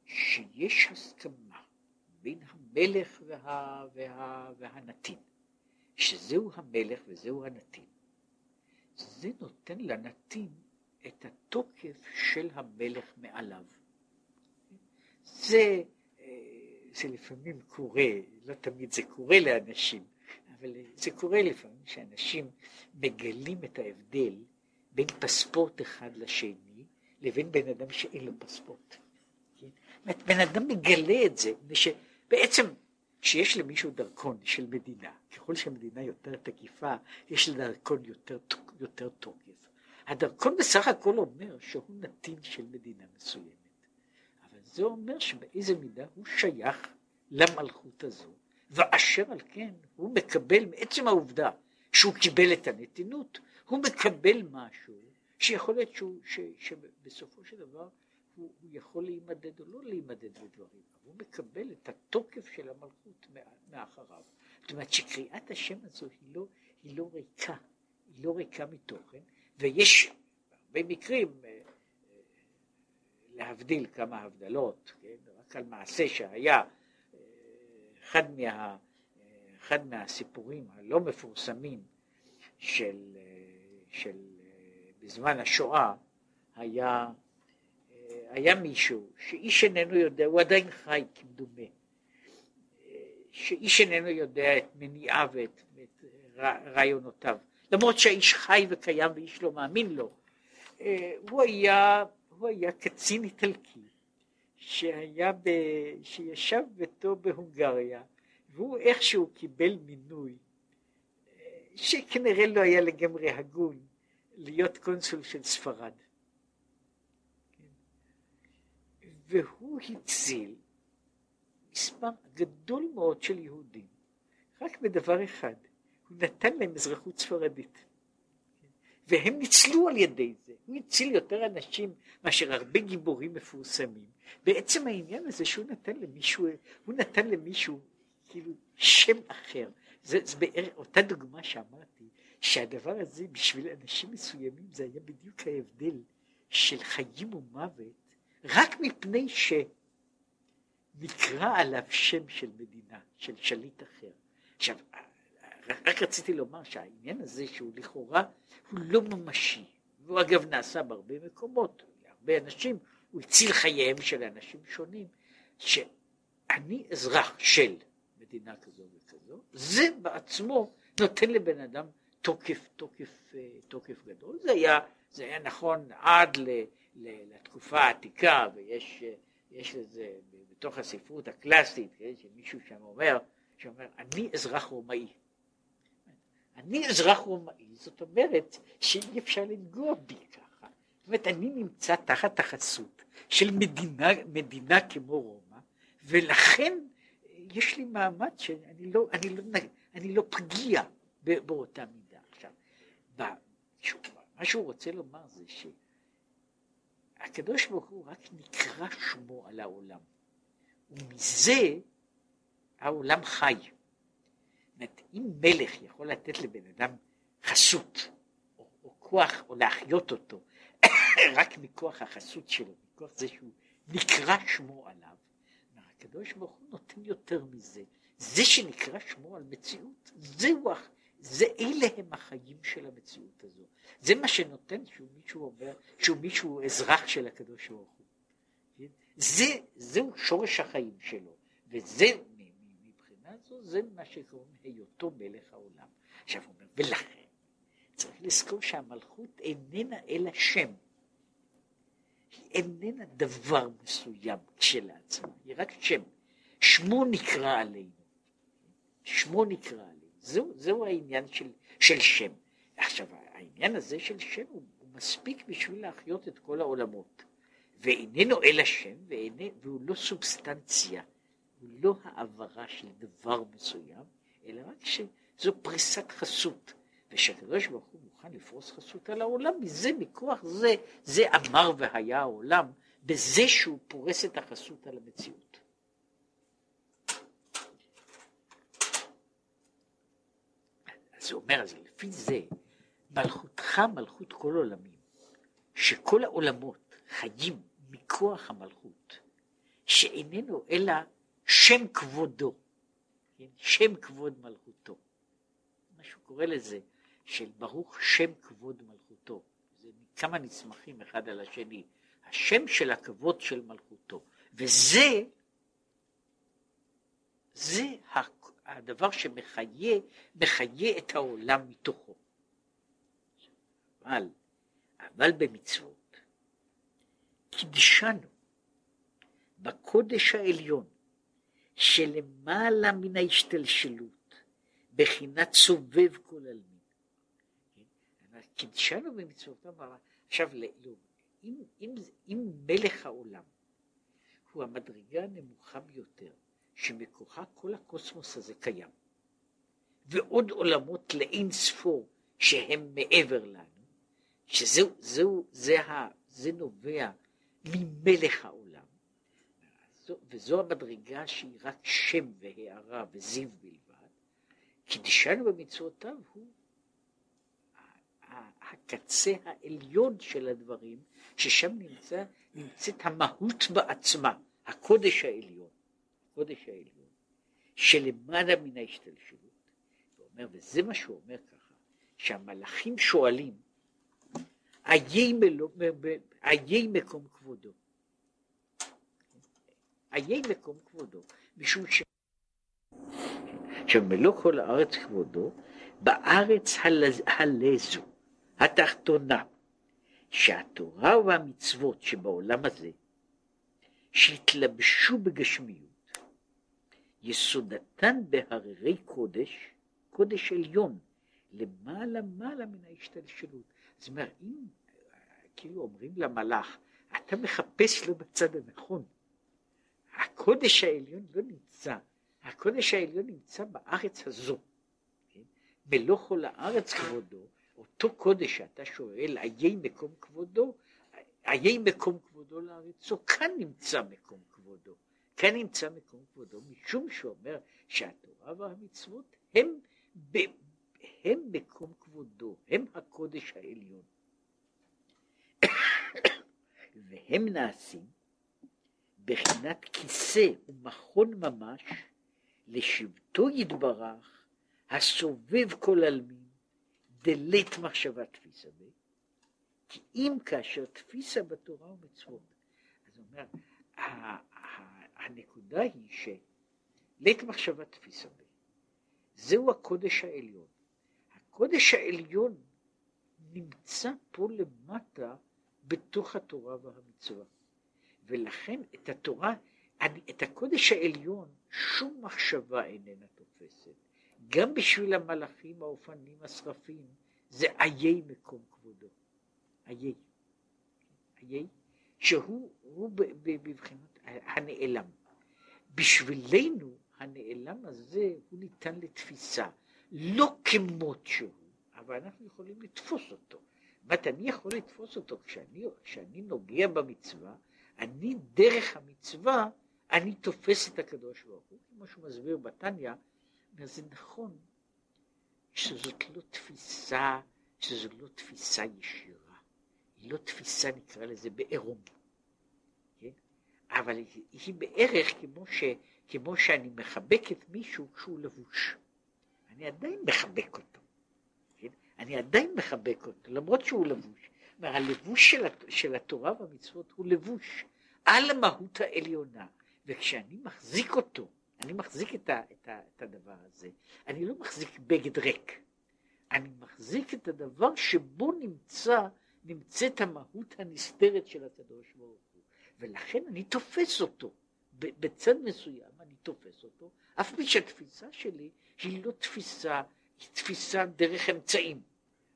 שיש הסכמה בין המלך וה, וה, והנתין, שזהו המלך וזהו הנתין. זה נותן לנתין את התוקף של המלך מעליו. זה, אה, זה לפעמים קורה, לא תמיד זה קורה לאנשים, אבל זה קורה לפעמים שאנשים מגלים את ההבדל בין פספורט אחד לשני לבין בן אדם שאין לו פספורט. כן? בן אדם מגלה את זה, שבעצם כשיש למישהו דרכון של מדינה, ככל שהמדינה יותר תקיפה, יש לדרכון יותר, יותר תוקף. הדרכון בסך הכל אומר שהוא נתין של מדינה מסוימת. אבל זה אומר שבאיזה מידה הוא שייך למלכות הזו, ואשר על כן הוא מקבל מעצם העובדה שהוא קיבל את הנתינות, הוא מקבל משהו שיכול להיות שהוא, ש, שבסופו של דבר הוא, הוא יכול להימדד או לא להימדד בדברים, אבל הוא מקבל את התוקף של המלכות מאחריו. זאת אומרת שקריאת השם הזו היא לא, היא לא ריקה, היא לא ריקה מתוכן, ויש הרבה מקרים, אה, אה, להבדיל כמה הבדלות, כן? רק על מעשה שהיה אה, אחד, מה, אחד מהסיפורים הלא מפורסמים של, של בזמן השואה היה, היה מישהו שאיש איננו יודע, הוא עדיין חי כמדומה, שאיש איננו יודע את מניעיו ואת, ואת רעיונותיו, למרות שהאיש חי וקיים ואיש לא מאמין לו, הוא היה, הוא היה קצין איטלקי שהיה ב, שישב ביתו בהונגריה והוא איכשהו קיבל מינוי שכנראה לא היה לגמרי הגון להיות קונסול של ספרד. והוא הציל מספר גדול מאוד של יהודים רק בדבר אחד, הוא נתן להם אזרחות ספרדית. והם ניצלו על ידי זה, הוא הציל יותר אנשים מאשר הרבה גיבורים מפורסמים. בעצם העניין הזה שהוא נתן למישהו, הוא נתן למישהו כאילו שם אחר. זה, זה בערך אותה דוגמה שאמרתי, שהדבר הזה בשביל אנשים מסוימים זה היה בדיוק ההבדל של חיים ומוות, רק מפני שנקרא עליו שם של מדינה, של שליט אחר. עכשיו, רק רציתי לומר שהעניין הזה שהוא לכאורה הוא לא ממשי, והוא אגב נעשה בהרבה מקומות, להרבה אנשים, הוא הציל חייהם של אנשים שונים, שאני אזרח של מדינה כזו וכזו, זה בעצמו נותן לבן אדם תוקף, תוקף, אה, תוקף גדול. זה היה, זה היה נכון עד ל, לתקופה העתיקה, ויש יש לזה בתוך הספרות הקלאסית, כן, שמישהו שם אומר, שאומר, אני אזרח רומאי. אני אזרח רומאי, זאת אומרת שאי אפשר לנגוע בי ככה. זאת אומרת, אני נמצא תחת החסות של מדינה, מדינה כמו רומא, ולכן יש לי מעמד שאני לא, אני לא, אני לא פגיע באותה מידה. עכשיו, מה שהוא רוצה לומר זה שהקדוש ברוך הוא רק נקרא שמו על העולם, ומזה העולם חי. אומרת, אם מלך יכול לתת לבן אדם חסות, או, או כוח, או להחיות אותו, <coughs> רק מכוח החסות שלו, מכוח זה שהוא נקרא שמו עליו, הקדוש ברוך הוא נותן יותר מזה. זה שנקרא שמו על מציאות, זהו, זה אלה הם החיים של המציאות הזו. זה מה שנותן שהוא מישהו אומר, שהוא מישהו אזרח של הקדוש ברוך הוא. כן? זה, זהו שורש החיים שלו, וזה מבחינה זו זה מה שקוראים היותו מלך העולם. עכשיו הוא אומר, ולכן צריך לזכור שהמלכות איננה אלא שם. היא איננה דבר מסוים כשלעצמה, היא רק שם. שמו נקרא עלינו. שמו נקרא עלינו. זהו, זהו העניין של, של שם. עכשיו, העניין הזה של שם הוא, הוא מספיק בשביל להחיות את כל העולמות. ואיננו אלא שם, ואיני, והוא לא סובסטנציה. הוא לא העברה של דבר מסוים, אלא רק שזו פריסת חסות, ושהקדוש ברוך הוא מוכן לפרוס חסות על העולם, מזה, מכוח זה, זה אמר והיה העולם, בזה שהוא פורס את החסות על המציאות. הוא אומר, אז לפי זה, מלכותך מלכות כל עולמים, שכל העולמות חיים מכוח המלכות, שאיננו אלא שם כבודו, כן? שם כבוד מלכותו. מה שהוא קורא לזה, של ברוך שם כבוד מלכותו. זה כמה נסמכים אחד על השני. השם של הכבוד של מלכותו. וזה, זה הדבר שמחיה מחיה את העולם מתוכו. אבל, אבל במצוות קידשנו בקודש העליון שלמעלה מן ההשתלשלות, בחינת סובב כל עלמין. כן? קידשנו במצוות, עכשיו, אם, אם, אם מלך העולם הוא המדרגה הנמוכה ביותר, שמכוחה כל הקוסמוס הזה קיים, ועוד עולמות לאין ספור שהם מעבר לנו, שזהו, זהו, זה, ה, זה נובע ממלך העולם, וזו המדרגה שהיא רק שם והערה וזיו בלבד, קידשנו במצוותיו הוא הקצה העליון של הדברים, ששם נמצא, נמצאת המהות בעצמה, הקודש העליון, הקודש העליון, שלמעלה מן ההשתלשלות. הוא אומר, וזה מה שהוא אומר ככה, שהמלאכים שואלים, איי מקום כבודו? איי מקום כבודו? משום ש... שמלוא כל הארץ כבודו, בארץ הלזו, התחתונה, שהתורה והמצוות שבעולם הזה, שהתלבשו בגשמיות, יסודתן בהררי קודש, קודש עליון, למעלה מעלה מן ההשתלשלות. זאת אומרת, אם כאילו אומרים למלאך, אתה מחפש לו בצד הנכון. הקודש העליון לא נמצא, הקודש העליון נמצא בארץ הזו. כן? מלוא כל הארץ כבודו, אותו קודש שאתה שואל, איי מקום כבודו, איי מקום כבודו לארצו, כאן נמצא מקום כבודו. כאן נמצא מקום כבודו, משום שאומר שהתורה והמצוות הם, הם מקום כבודו, הם הקודש העליון. והם נעשים בחינת כיסא ומכון ממש לשבטו יתברך הסובב כל עלמין דלית מחשבה תפיסה ב, כי אם כאשר תפיסה בתורה ומצוות. אז הוא אומר, הנקודה היא שלית מחשבה תפיסה ב, זהו הקודש העליון. הקודש העליון נמצא פה למטה בתוך התורה והמצווה. ולכן את התורה, את הקודש העליון, שום מחשבה איננה תופסת. גם בשביל המלאכים, האופנים, השרפים, זה איי מקום כבודו. איי. איי, שהוא בבחינת הנעלם. בשבילנו הנעלם הזה הוא ניתן לתפיסה, לא כמות שהוא, אבל אנחנו יכולים לתפוס אותו. זאת אני יכול לתפוס אותו כשאני, כשאני נוגע במצווה, אני דרך המצווה, אני תופס את הקדוש ברוך הוא, כמו שהוא מסביר בתניא, זה נכון שזאת לא תפיסה, שזו לא תפיסה ישירה, היא לא תפיסה נקרא לזה בעירום? אבל היא, בערך כמו, ש, כמו שאני מחבק את מישהו כשהוא לבוש, אני עדיין מחבק אותו, כן? אני עדיין מחבק אותו למרות שהוא לבוש, הלבוש של, של התורה והמצוות הוא לבוש על המהות העליונה, וכשאני מחזיק אותו אני מחזיק את, ה, את, ה, את הדבר הזה, אני לא מחזיק בגד ריק, אני מחזיק את הדבר שבו נמצא, נמצאת המהות הנסתרת של הקדוש ברוך ולכן אני תופס אותו, בצד מסוים אני תופס אותו, אף פי שהתפיסה שלי היא לא תפיסה, היא תפיסה דרך אמצעים,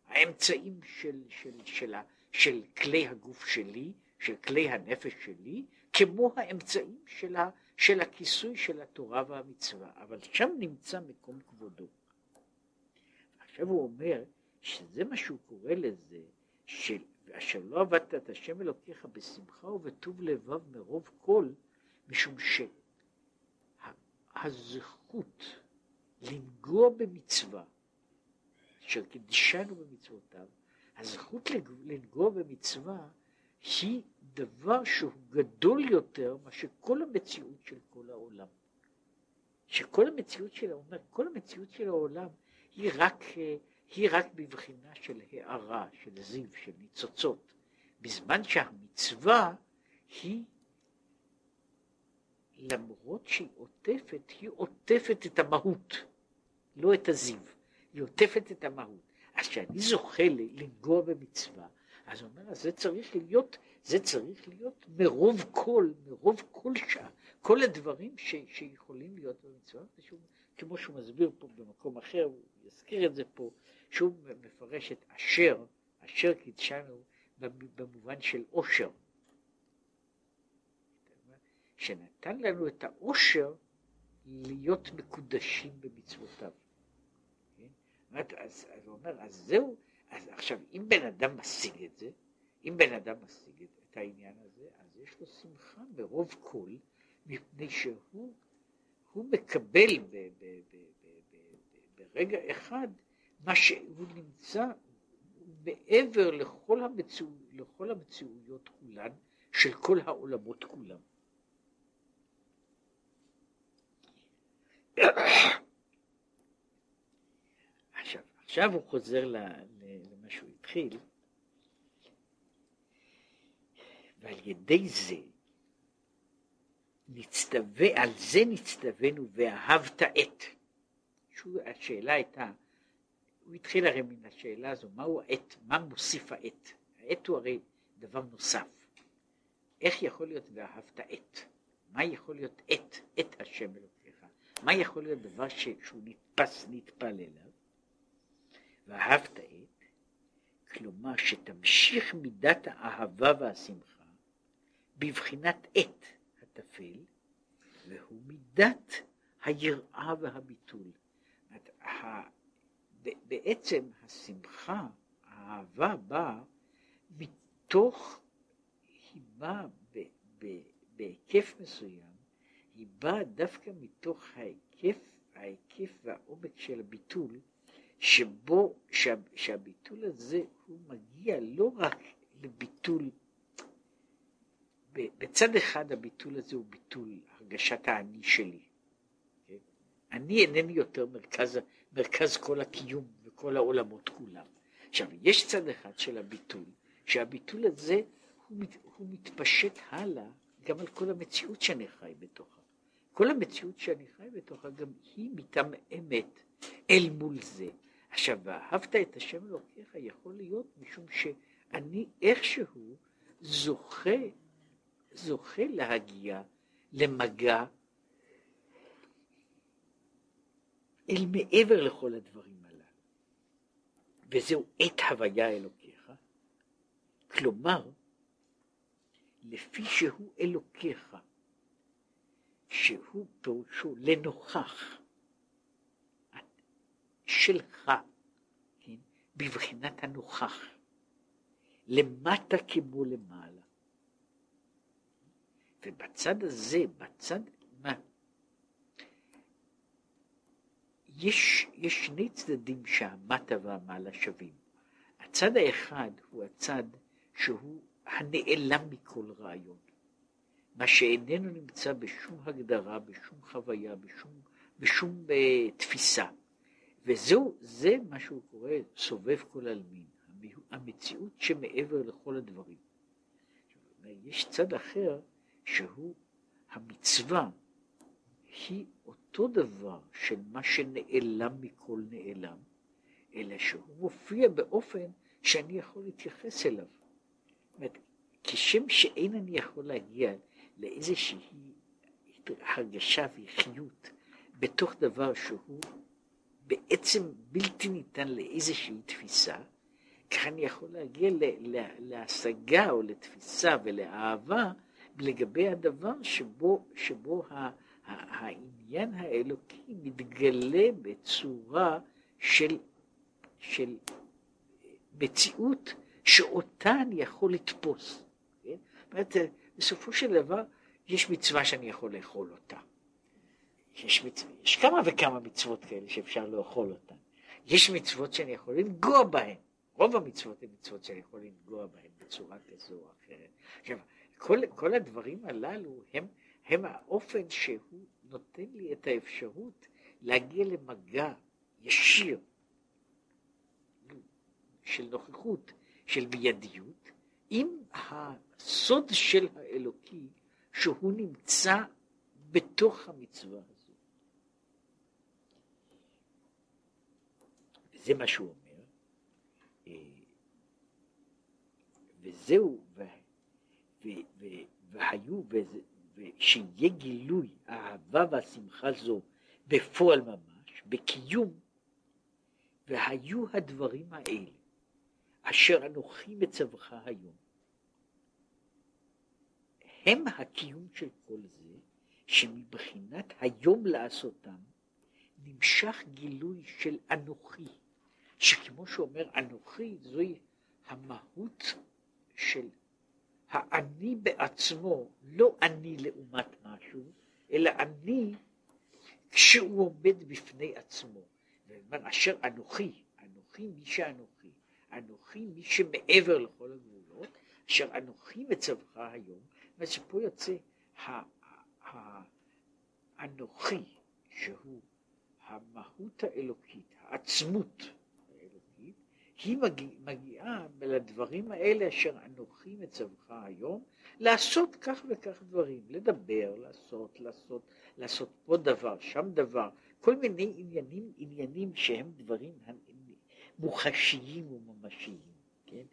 האמצעים של, של, של, של כלי הגוף שלי, של כלי הנפש שלי, כמו האמצעים של, ה, של הכיסוי של התורה והמצווה, אבל שם נמצא מקום כבודו. עכשיו הוא אומר שזה מה שהוא קורא לזה, של אשר לא עבדת את השם אלוקיך בשמחה ובטוב לבב מרוב כל, משום שהזכות לנגוע במצווה, אשר קידשנו במצוותיו, הזכות לנגוע במצווה היא דבר שהוא גדול יותר מאשר כל המציאות של כל העולם. שכל המציאות של, אומר, כל המציאות של העולם היא רק, היא רק בבחינה של הארה, של זיו, של ניצוצות, בזמן שהמצווה היא, למרות שהיא עוטפת, היא עוטפת את המהות, לא את הזיו, היא עוטפת את המהות. אז כשאני זוכה לנגוע במצווה, אז הוא אומר, אז זה צריך להיות, זה צריך להיות מרוב כל, מרוב כל שעה, כל הדברים ש, שיכולים להיות במצווה, כמו שהוא מסביר פה במקום אחר, הוא יזכיר את זה פה, שהוא מפרש את אשר, אשר קידשנו במובן של עושר. שנתן לנו את העושר להיות מקודשים במצוותיו. כן? אז, אז הוא אומר, אז זהו, אז עכשיו, אם בן אדם משיג את זה, אם בן אדם משיג את, העניין הזה, אז יש לו שמחה ברוב כל, מפני שהוא הוא מקבל ב, ב, ב, ברגע אחד מה שהוא נמצא מעבר לכל, המצוא, לכל המציאויות כולן של כל העולמות כולם. עכשיו, עכשיו הוא חוזר למה שהוא התחיל, ועל ידי זה נצטווה, על זה נצטווינו ואהבת את. השאלה הייתה, הוא התחיל הרי מן השאלה הזו, מהו העט, מה מוסיף העט? העט הוא הרי דבר נוסף. איך יכול להיות ואהבת עט? מה יכול להיות עט, עט השם אלוקיך? מה יכול להיות דבר ש, שהוא נתפס, נטפל אליו? ואהבת עט, כלומר שתמשיך מידת האהבה והשמחה בבחינת עט הטפל, והוא מידת היראה והביטול. בעצם השמחה, האהבה באה מתוך, היא באה בהיקף מסוים, היא באה דווקא מתוך ההיקף, ההיקף והעומק של הביטול, שבו, שה, שהביטול הזה הוא מגיע לא רק לביטול, בצד אחד הביטול הזה הוא ביטול הרגשת האני שלי. אני אינני יותר מרכז, מרכז כל הקיום וכל העולמות כולם. עכשיו, יש צד אחד של הביטול, שהביטול הזה הוא, מת, הוא מתפשט הלאה גם על כל המציאות שאני חי בתוכה. כל המציאות שאני חי בתוכה גם היא מתעמעמת אל מול זה. עכשיו, ואהבת את השם אלוקיך יכול להיות משום שאני איכשהו זוכה, זוכה להגיע למגע אל מעבר לכל הדברים הללו. וזהו עת הוויה אלוקיך. כלומר, לפי שהוא אלוקיך, שהוא פירושו לנוכח שלך, כן, בבחינת הנוכח, למטה כמו למעלה. ובצד הזה, בצד, מה? יש, יש שני צדדים שהמטה והמעלה שווים. הצד האחד הוא הצד שהוא הנעלם מכל רעיון. מה שאיננו נמצא בשום הגדרה, בשום חוויה, בשום, בשום uh, תפיסה. וזהו, זה מה שהוא קורא סובב כל עלמין, המציאות שמעבר לכל הדברים. יש צד אחר שהוא המצווה, היא אותו דבר של מה שנעלם מכל נעלם, אלא שהוא מופיע באופן שאני יכול להתייחס אליו. אומרת, כשם שאין אני יכול להגיע לאיזושהי הרגשה וחיות בתוך דבר שהוא בעצם בלתי ניתן לאיזושהי תפיסה, כך אני יכול להגיע להשגה או לתפיסה ולאהבה לגבי הדבר שבו, שבו ה- ה- העניין האלוקי מתגלה בצורה של, של מציאות שאותה אני יכול לתפוס. כן? אומרת, בסופו של דבר יש מצווה שאני יכול לאכול אותה. יש, מצו... יש כמה וכמה מצוות כאלה שאפשר לאכול אותן. יש מצוות שאני יכול לנגוע בהן. רוב המצוות הן מצוות שאני יכול לנגוע בהן בצורה כזו או אחרת. עכשיו, כל, כל הדברים הללו הם, הם האופן שהוא נותן לי את האפשרות להגיע למגע ישיר של נוכחות, של מיידיות, עם הסוד של האלוקי שהוא נמצא בתוך המצווה הזו. זה מה שהוא אומר, אה, וזהו, והיו, ושיהיה גילוי האהבה והשמחה זו בפועל ממש, בקיום, והיו הדברים האלה, אשר אנוכי מצווך היום. הם הקיום של כל זה, שמבחינת היום לעשותם, נמשך גילוי של אנוכי, שכמו שאומר אנוכי, זוהי המהות של האני בעצמו, לא אני לעומת משהו, אלא אני כשהוא עומד בפני עצמו. ואומר, אשר אנוכי, אנוכי מי שאנוכי, אנוכי מי שמעבר לכל הגבולות, אשר אנוכי מצווך היום, זאת שפה יוצא האנוכי, שהוא המהות האלוקית, העצמות היא מגיע, מגיעה לדברים האלה אשר אנוכי מצווך היום, לעשות כך וכך דברים, לדבר, לעשות, לעשות, לעשות פה דבר, שם דבר, כל מיני עניינים, עניינים שהם דברים מוחשיים וממשיים, כן?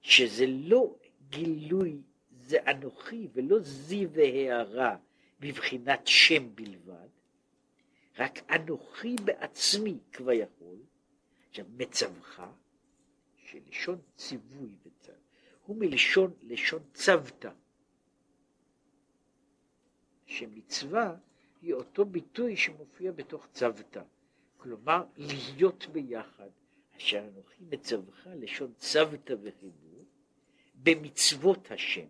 שזה לא גילוי זה אנוכי ולא זי והערה בבחינת שם בלבד, רק אנוכי בעצמי כביכול, עכשיו מצווך, שלשון ציווי וצו, הוא מלשון לשון צוותא, שמצווה היא אותו ביטוי שמופיע בתוך צוותא, כלומר להיות ביחד, אשר אנוכי מצווך לשון צוותא וחיבור, במצוות השם,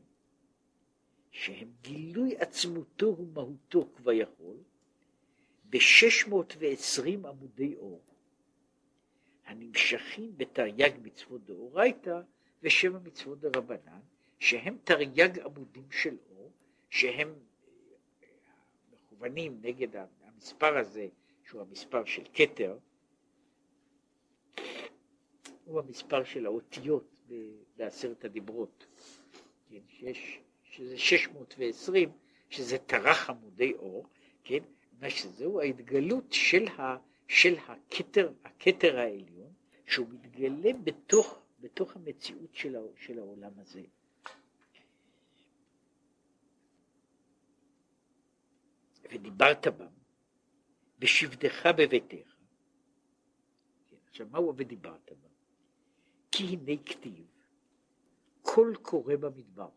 שהם גילוי עצמותו ומהותו כביכול, ב-620 עמודי אור, הנמשכים בתרי"ג מצוות דאורייתא ושבע מצוות דרבנן, שהם תרי"ג עמודים של אור, שהם מכוונים נגד המספר הזה, שהוא המספר של כתר, הוא המספר של האותיות בעשרת הדיברות, כן, שיש, שזה 620, שזה טרח עמודי אור, כן, מה שזהו ההתגלות של, ה, של הכתר, הכתר העליון, שהוא מתגלה בתוך, בתוך המציאות של, של העולם הזה. ודיברת בם, בשבתך בביתך. עכשיו, מהו ודיברת בם? כי הנה כתיב, קול קורא במדבר.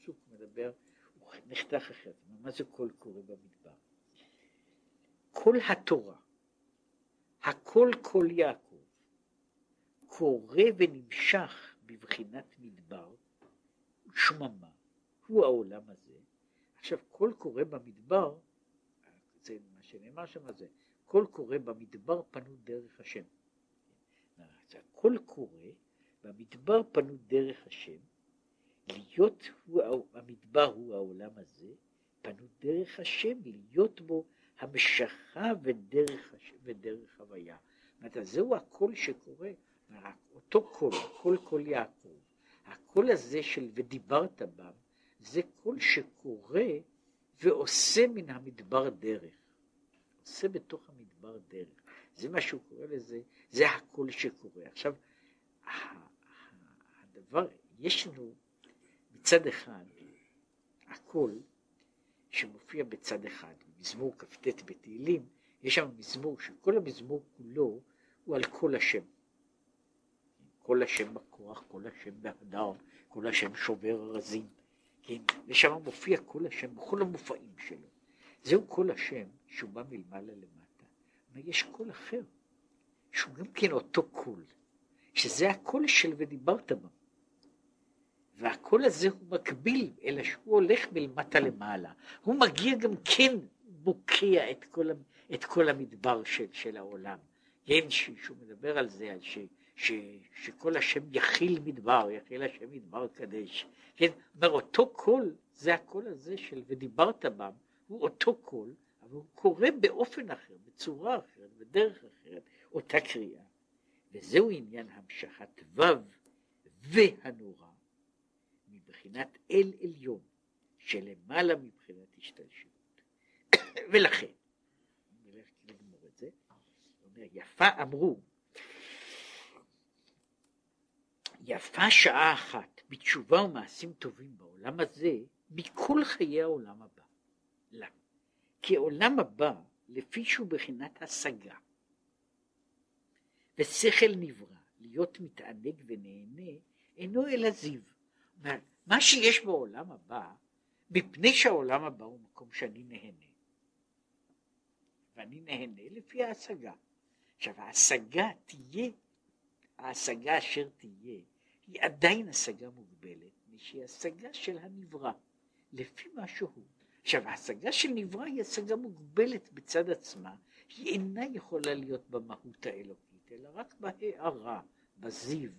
פסוק מדבר, הוא נחתך אחרת, מה זה קול קורא במדבר? כל התורה, הקול קול יעקב, קורא ונמשך בבחינת מדבר, שממה, הוא העולם הזה. עכשיו, קול קורא במדבר, זה מה שנאמר שם זה, קול קורא במדבר פנו דרך השם. הקול קורא במדבר פנו דרך השם, להיות הוא, המדבר הוא העולם הזה, פנו דרך השם, להיות בו המשכה ודרך, ודרך הוויה. זאת אומרת, זהו הקול שקורא, אותו קול, קול קול יעקב, הקול הזה של ודיברת בם, זה קול שקורה ועושה מן המדבר דרך, עושה בתוך המדבר דרך. זה מה שהוא קורא לזה, זה הקול שקורה. עכשיו, הדבר, יש לנו מצד אחד הקול שמופיע בצד אחד, במזמור כ"ט בתהילים, יש שם מזמור שכל המזמור כולו הוא על קול השם. קול השם בכוח, קול השם בהדר, קול השם שובר ארזים, כן, ושם מופיע קול השם בכל המופעים שלו. זהו קול השם שהוא בא מלמעלה למטה. אבל יש קול אחר, שהוא גם כן אותו קול, שזה הקול של ודיברת בם. והקול הזה הוא מקביל, אלא שהוא הולך מלמטה למעלה. הוא מגיע גם כן, בוקע את כל, את כל המדבר של, של העולם. כן, שהוא מדבר על זה, על ש, ש, שקול השם יחיל מדבר, יחיל השם מדבר קדש. כן, אומר אותו קול, זה הקול הזה של ודיברת בם, הוא אותו קול, אבל הוא קורא באופן אחר, בצורה אחרת, בדרך אחרת, אותה קריאה. וזהו עניין המשכת ו' והנורא מבחינת אל עליון, שלמעלה מבחינת השתלשלות. ולכן, אומר, יפה אמרו, יפה שעה אחת בתשובה ומעשים טובים בעולם הזה מכל חיי העולם הבא. למה? כי העולם הבא, לפי שהוא בחינת השגה, ושכל נברא, להיות מתענג ונהנה, אינו אלא זיו. מה שיש בעולם הבא, מפני שהעולם הבא הוא מקום שאני נהנה. ואני נהנה לפי ההשגה. עכשיו ההשגה תהיה, ההשגה אשר תהיה, היא עדיין השגה מוגבלת, שהיא השגה של הנברא, לפי מה שהוא. עכשיו ההשגה של נברא היא השגה מוגבלת בצד עצמה, היא אינה יכולה להיות במהות האלוקית, אלא רק בהערה, בזיו,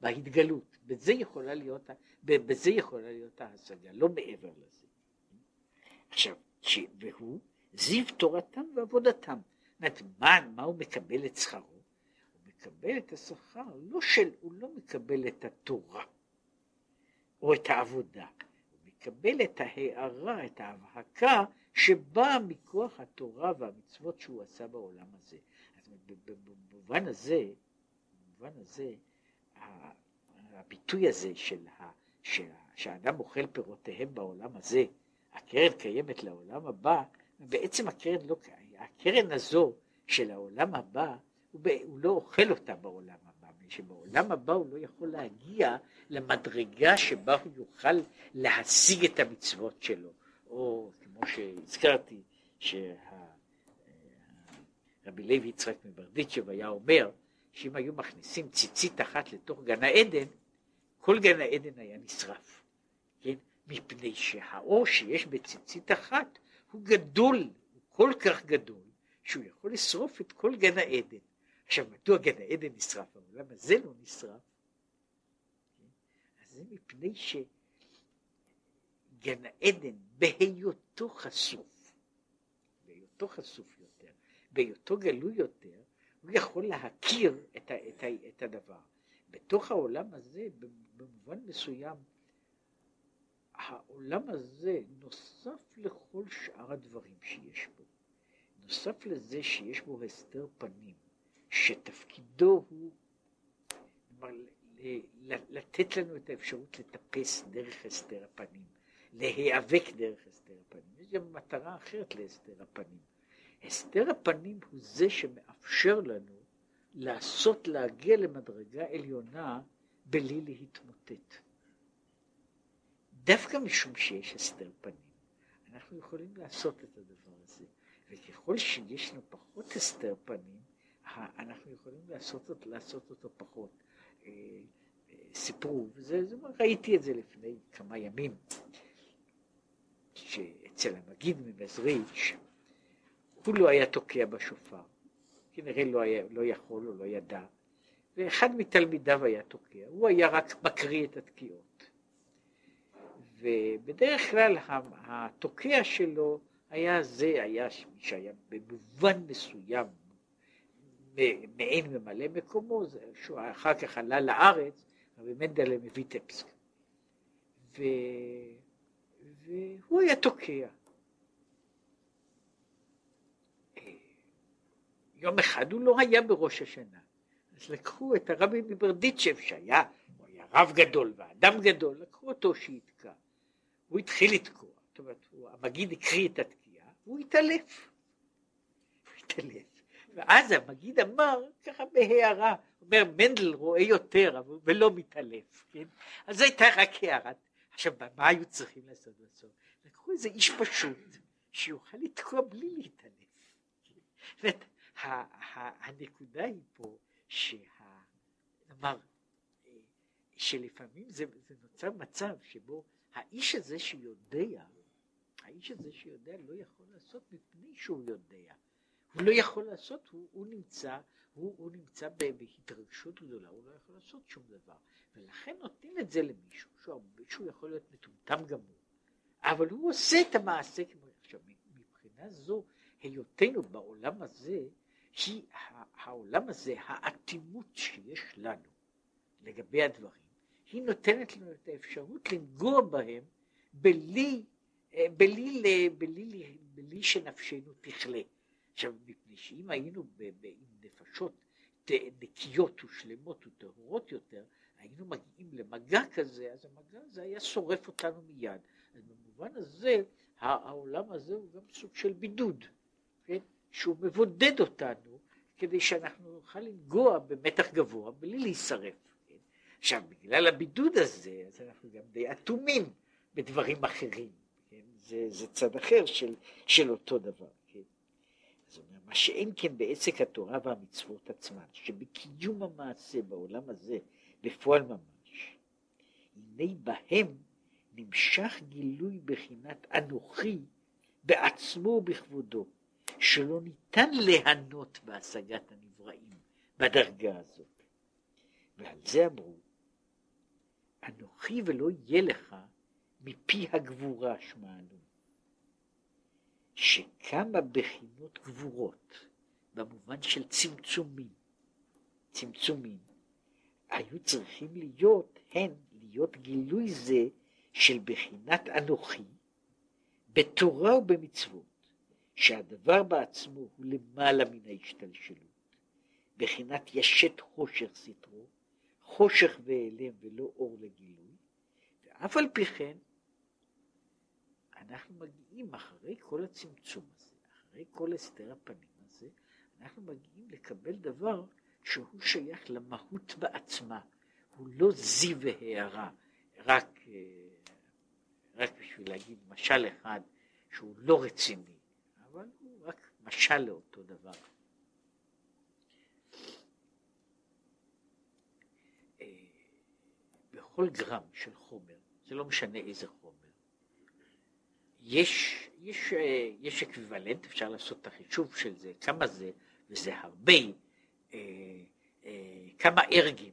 בהתגלות. בזה יכולה להיות, בזה יכולה להיות ההשגה, לא מעבר לזה. עכשיו. והוא זיו תורתם ועבודתם. זאת אומרת, מה, הוא מקבל את שכרו? הוא מקבל את השכר, לא של, הוא לא מקבל את התורה או את העבודה, הוא מקבל את ההערה, את ההבהקה שבאה מכוח התורה והמצוות שהוא עשה בעולם הזה. אז במובן הזה, במובן הזה, הביטוי הזה של ה, שהאדם אוכל פירותיהם בעולם הזה, הקרן קיימת לעולם הבא, בעצם הקרן לא, הקרן הזו של העולם הבא, הוא, ב, הוא לא אוכל אותה בעולם הבא, שבעולם הבא הוא לא יכול להגיע למדרגה שבה הוא יוכל להשיג את המצוות שלו, או כמו שהזכרתי, שרבי לוי יצחק מברדיצ'ב היה אומר, שאם היו מכניסים ציצית אחת לתוך גן העדן, כל גן העדן היה נשרף, כן? מפני שהאור שיש בציצית אחת הוא גדול, הוא כל כך גדול, שהוא יכול לשרוף את כל גן העדן. עכשיו, מדוע גן העדן נשרף? אבל למה זה לא נשרף? אז זה מפני שגן העדן, בהיותו חשוף, בהיותו חשוף יותר, בהיותו גלוי יותר, הוא יכול להכיר את, ה, את, ה, את הדבר. בתוך העולם הזה, במובן מסוים, העולם הזה נוסף לכל שאר הדברים שיש בו. נוסף לזה שיש בו הסתר פנים, שתפקידו הוא לתת לנו את האפשרות לטפס דרך הסתר הפנים, להיאבק דרך הסתר הפנים. יש גם מטרה אחרת להסתר הפנים. הסתר הפנים הוא זה שמאפשר לנו לעשות, להגיע למדרגה עליונה בלי להתמוטט. דווקא משום שיש הסתר פנים, אנחנו יכולים לעשות את הדבר הזה, וככל שיש לנו פחות הסתר פנים, אנחנו יכולים לעשות, אותו, לעשות אותו פחות. אה, אה, סיפרו, וזה, זה, ראיתי את זה לפני כמה ימים, שאצל המגיד ממזריץ', הוא לא היה תוקע בשופר, כנראה לא, היה, לא יכול או לא ידע, ואחד מתלמידיו היה תוקע, הוא היה רק מקריא את התקיעות. ובדרך כלל התוקע שלו היה זה, היה מי שהיה במובן מסוים מעין ממלא מקומו, שהוא אחר כך עלה לארץ, רבי מנדלה מויטפסק. ו... והוא היה תוקע. יום אחד הוא לא היה בראש השנה. אז לקחו את הרבי מברדיצ'ב שהיה, הוא היה רב גדול ואדם גדול, לקחו אותו שיתקע. הוא התחיל לתקוע, זאת אומרת, המגיד הקריא את התקיעה, והוא התעלף. הוא התעלף. ואז המגיד אמר, ככה בהערה, אומר מנדל רואה יותר ולא מתעלף, כן? אז זו הייתה רק הערה. עכשיו, מה היו צריכים לעשות בסוף? לקחו איזה איש פשוט, שיוכל לתקוע בלי להתעלף. כן? הנקודה היא פה שה... נאמר, שלפעמים זה, זה נוצר מצב שבו האיש הזה שיודע, האיש הזה שיודע לא יכול לעשות מפני שהוא יודע. הוא לא יכול לעשות, הוא, הוא נמצא, הוא, הוא נמצא בהתרגשות גדולה, הוא לא יכול לעשות שום דבר. ולכן נותנים את זה למישהו, שהוא, שהוא יכול להיות מטומטם גמור, אבל הוא עושה את המעשה כמו... עכשיו, מבחינה זו, היותנו בעולם הזה, היא העולם הזה, האטימות שיש לנו לגבי הדברים, היא נותנת לנו את האפשרות לנגוע בהם בלי, אה, בלי, בלי, בלי, בלי שנפשנו תכלה. עכשיו, מפני שאם היינו עם נפשות נקיות ושלמות וטהורות יותר, היינו מגיעים למגע כזה, אז המגע הזה היה שורף אותנו מיד. אז במובן הזה, העולם הזה הוא גם סוג של בידוד, כן? שהוא מבודד אותנו כדי שאנחנו נוכל לנגוע במתח גבוה בלי להישרף. עכשיו, בגלל הבידוד הזה, אז אנחנו גם די אטומים בדברים אחרים. כן? זה, זה צד אחר של, של אותו דבר. כן? זאת אומרת, מה שאין כן בעסק התורה והמצוות עצמן, שבקיום המעשה בעולם הזה, בפועל ממש, הנה בהם נמשך גילוי בחינת אנוכי בעצמו ובכבודו, שלא ניתן ליהנות בהשגת הנבראים בדרגה הזאת. ועל זה אמרו, אנוכי ולא יהיה לך מפי הגבורה שמענו, שכמה בחינות גבורות, במובן של צמצומים, צמצומים, היו צריכים להיות, הן, להיות גילוי זה של בחינת אנוכי, בתורה ובמצוות, שהדבר בעצמו הוא למעלה מן ההשתלשלות, בחינת ישת חושך סתרו, חושך ואלם ולא אור לגילוי, ואף על פי כן אנחנו מגיעים אחרי כל הצמצום הזה, אחרי כל הסתר הפנים הזה, אנחנו מגיעים לקבל דבר שהוא שייך למהות בעצמה, הוא לא זי והערה, רק, אה, רק בשביל להגיד משל אחד שהוא לא רציני, אבל הוא רק משל לאותו דבר. אה, בכל גרם של חומר, זה לא משנה איזה חומר, יש, יש, אה, יש אקוויוולנט, אפשר לעשות את החישוב של זה, כמה זה, וזה הרבה, אה, אה, כמה ארגים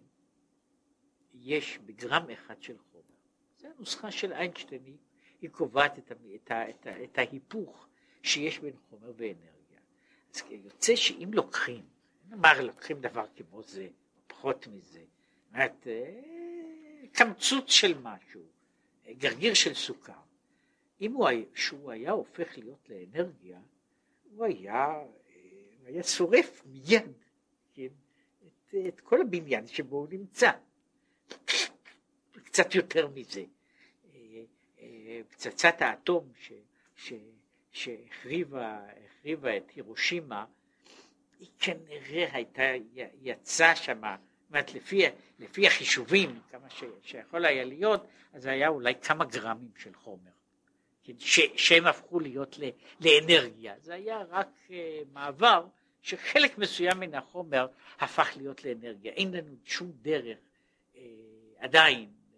יש בגרם אחד של חומר. זו הנוסחה של איינשטיין, היא, היא קובעת את, את, את, את ההיפוך שיש בין חומר ואנרגיה. אז יוצא שאם לוקחים, נאמר לוקחים דבר כמו זה, פחות מזה, אומרת, קמצוץ של משהו, גרגיר של סוכר, אם הוא היה, שהוא היה הופך להיות לאנרגיה, הוא היה, הוא היה שורף מיד כן, את, את כל הבניין שבו הוא נמצא. קצת יותר מזה. פצצת האטום ש, ש, שהחריבה את הירושימה, היא כנראה הייתה, יצאה שמה, אומרת לפי, לפי החישובים, כמה ש, שיכול היה להיות, אז זה היה אולי כמה גרמים של חומר. כן, ש, שהם הפכו להיות ל, לאנרגיה. זה היה רק uh, מעבר שחלק מסוים מן החומר הפך להיות לאנרגיה. אין לנו שום דרך uh, עדיין uh,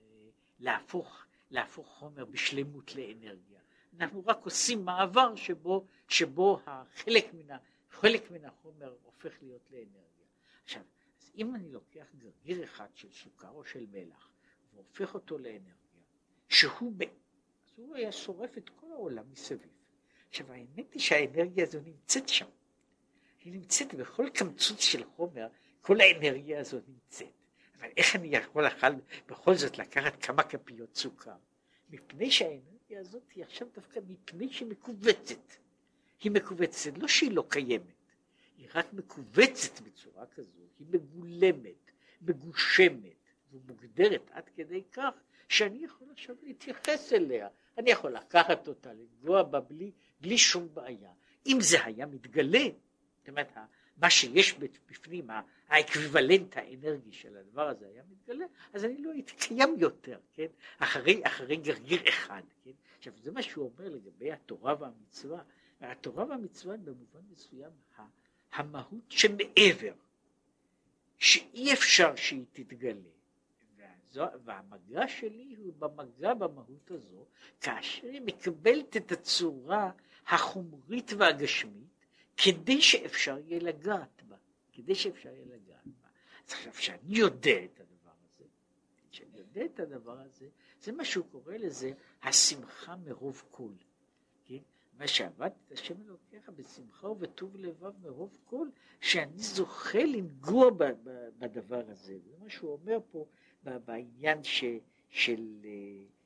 להפוך, להפוך חומר בשלמות לאנרגיה. אנחנו רק עושים מעבר שבו, שבו החלק מן, חלק מן החומר הופך להיות לאנרגיה. עכשיו, אם אני לוקח גרגיר אחד של סוכר או של מלח והופך אותו לאנרגיה, שהוא הוא היה שורף את כל העולם מסביב. עכשיו האמת היא שהאנרגיה הזו נמצאת שם. היא נמצאת בכל קמצוץ של חומר, כל האנרגיה הזו נמצאת. אבל איך אני יכול אכל בכל זאת לקחת כמה כפיות סוכר? מפני שהאנרגיה הזאת היא עכשיו דווקא מפני שהיא מכווצת. היא מכווצת, לא שהיא לא קיימת, היא רק מכווצת בצורה כזו, היא מגולמת, מגושמת ומוגדרת עד כדי כך שאני יכול עכשיו להתייחס אליה אני יכול לקחת אותה, לפגוע בה בלי, בלי שום בעיה. אם זה היה מתגלה, זאת אומרת, מה שיש בפנים, האקוויוולנט האנרגי של הדבר הזה היה מתגלה, אז אני לא הייתי קיים יותר, כן? אחרי, אחרי גרגיר אחד, כן? עכשיו, זה מה שהוא אומר לגבי התורה והמצווה. התורה והמצווה במובן מסוים המהות שמעבר, שאי אפשר שהיא תתגלה. והמגע שלי הוא במגע במהות הזו, כאשר היא מקבלת את הצורה החומרית והגשמית, כדי שאפשר יהיה לגעת בה, כדי שאפשר יהיה לגעת בה. אז עכשיו, כשאני יודע את הדבר הזה, כשאני יודע את הדבר הזה, זה מה שהוא קורא לזה השמחה מרוב כל. מה שעבדתי את השם אלוקיך בשמחה ובטוב לבב מרוב כל, שאני זוכה לנגוע בדבר הזה. זה מה שהוא אומר פה בעניין ש, של,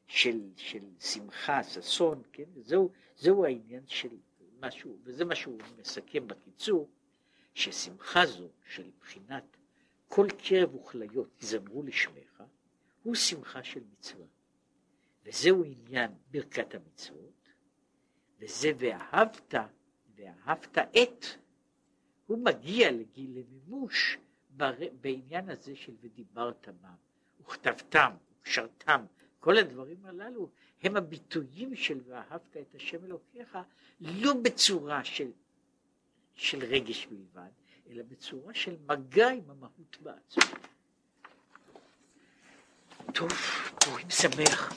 של, של שמחה, ששון, כן? וזהו זהו העניין של משהו, וזה מה שהוא מסכם בקיצור, ששמחה זו של בחינת כל קרב וכליות יזמרו לשמך, הוא שמחה של מצווה. וזהו עניין ברכת המצוות, וזה ואהבת, ואהבת את, הוא מגיע לגיל למימוש בעניין הזה של ודיברת בם, וכתבתם, וקשרתם, כל הדברים הללו הם הביטויים של ואהבת את השם אלוקיך, לא בצורה של, של רגש בלבד, אלא בצורה של מגע עם המהות בעצמו. טוב, פורים שמח.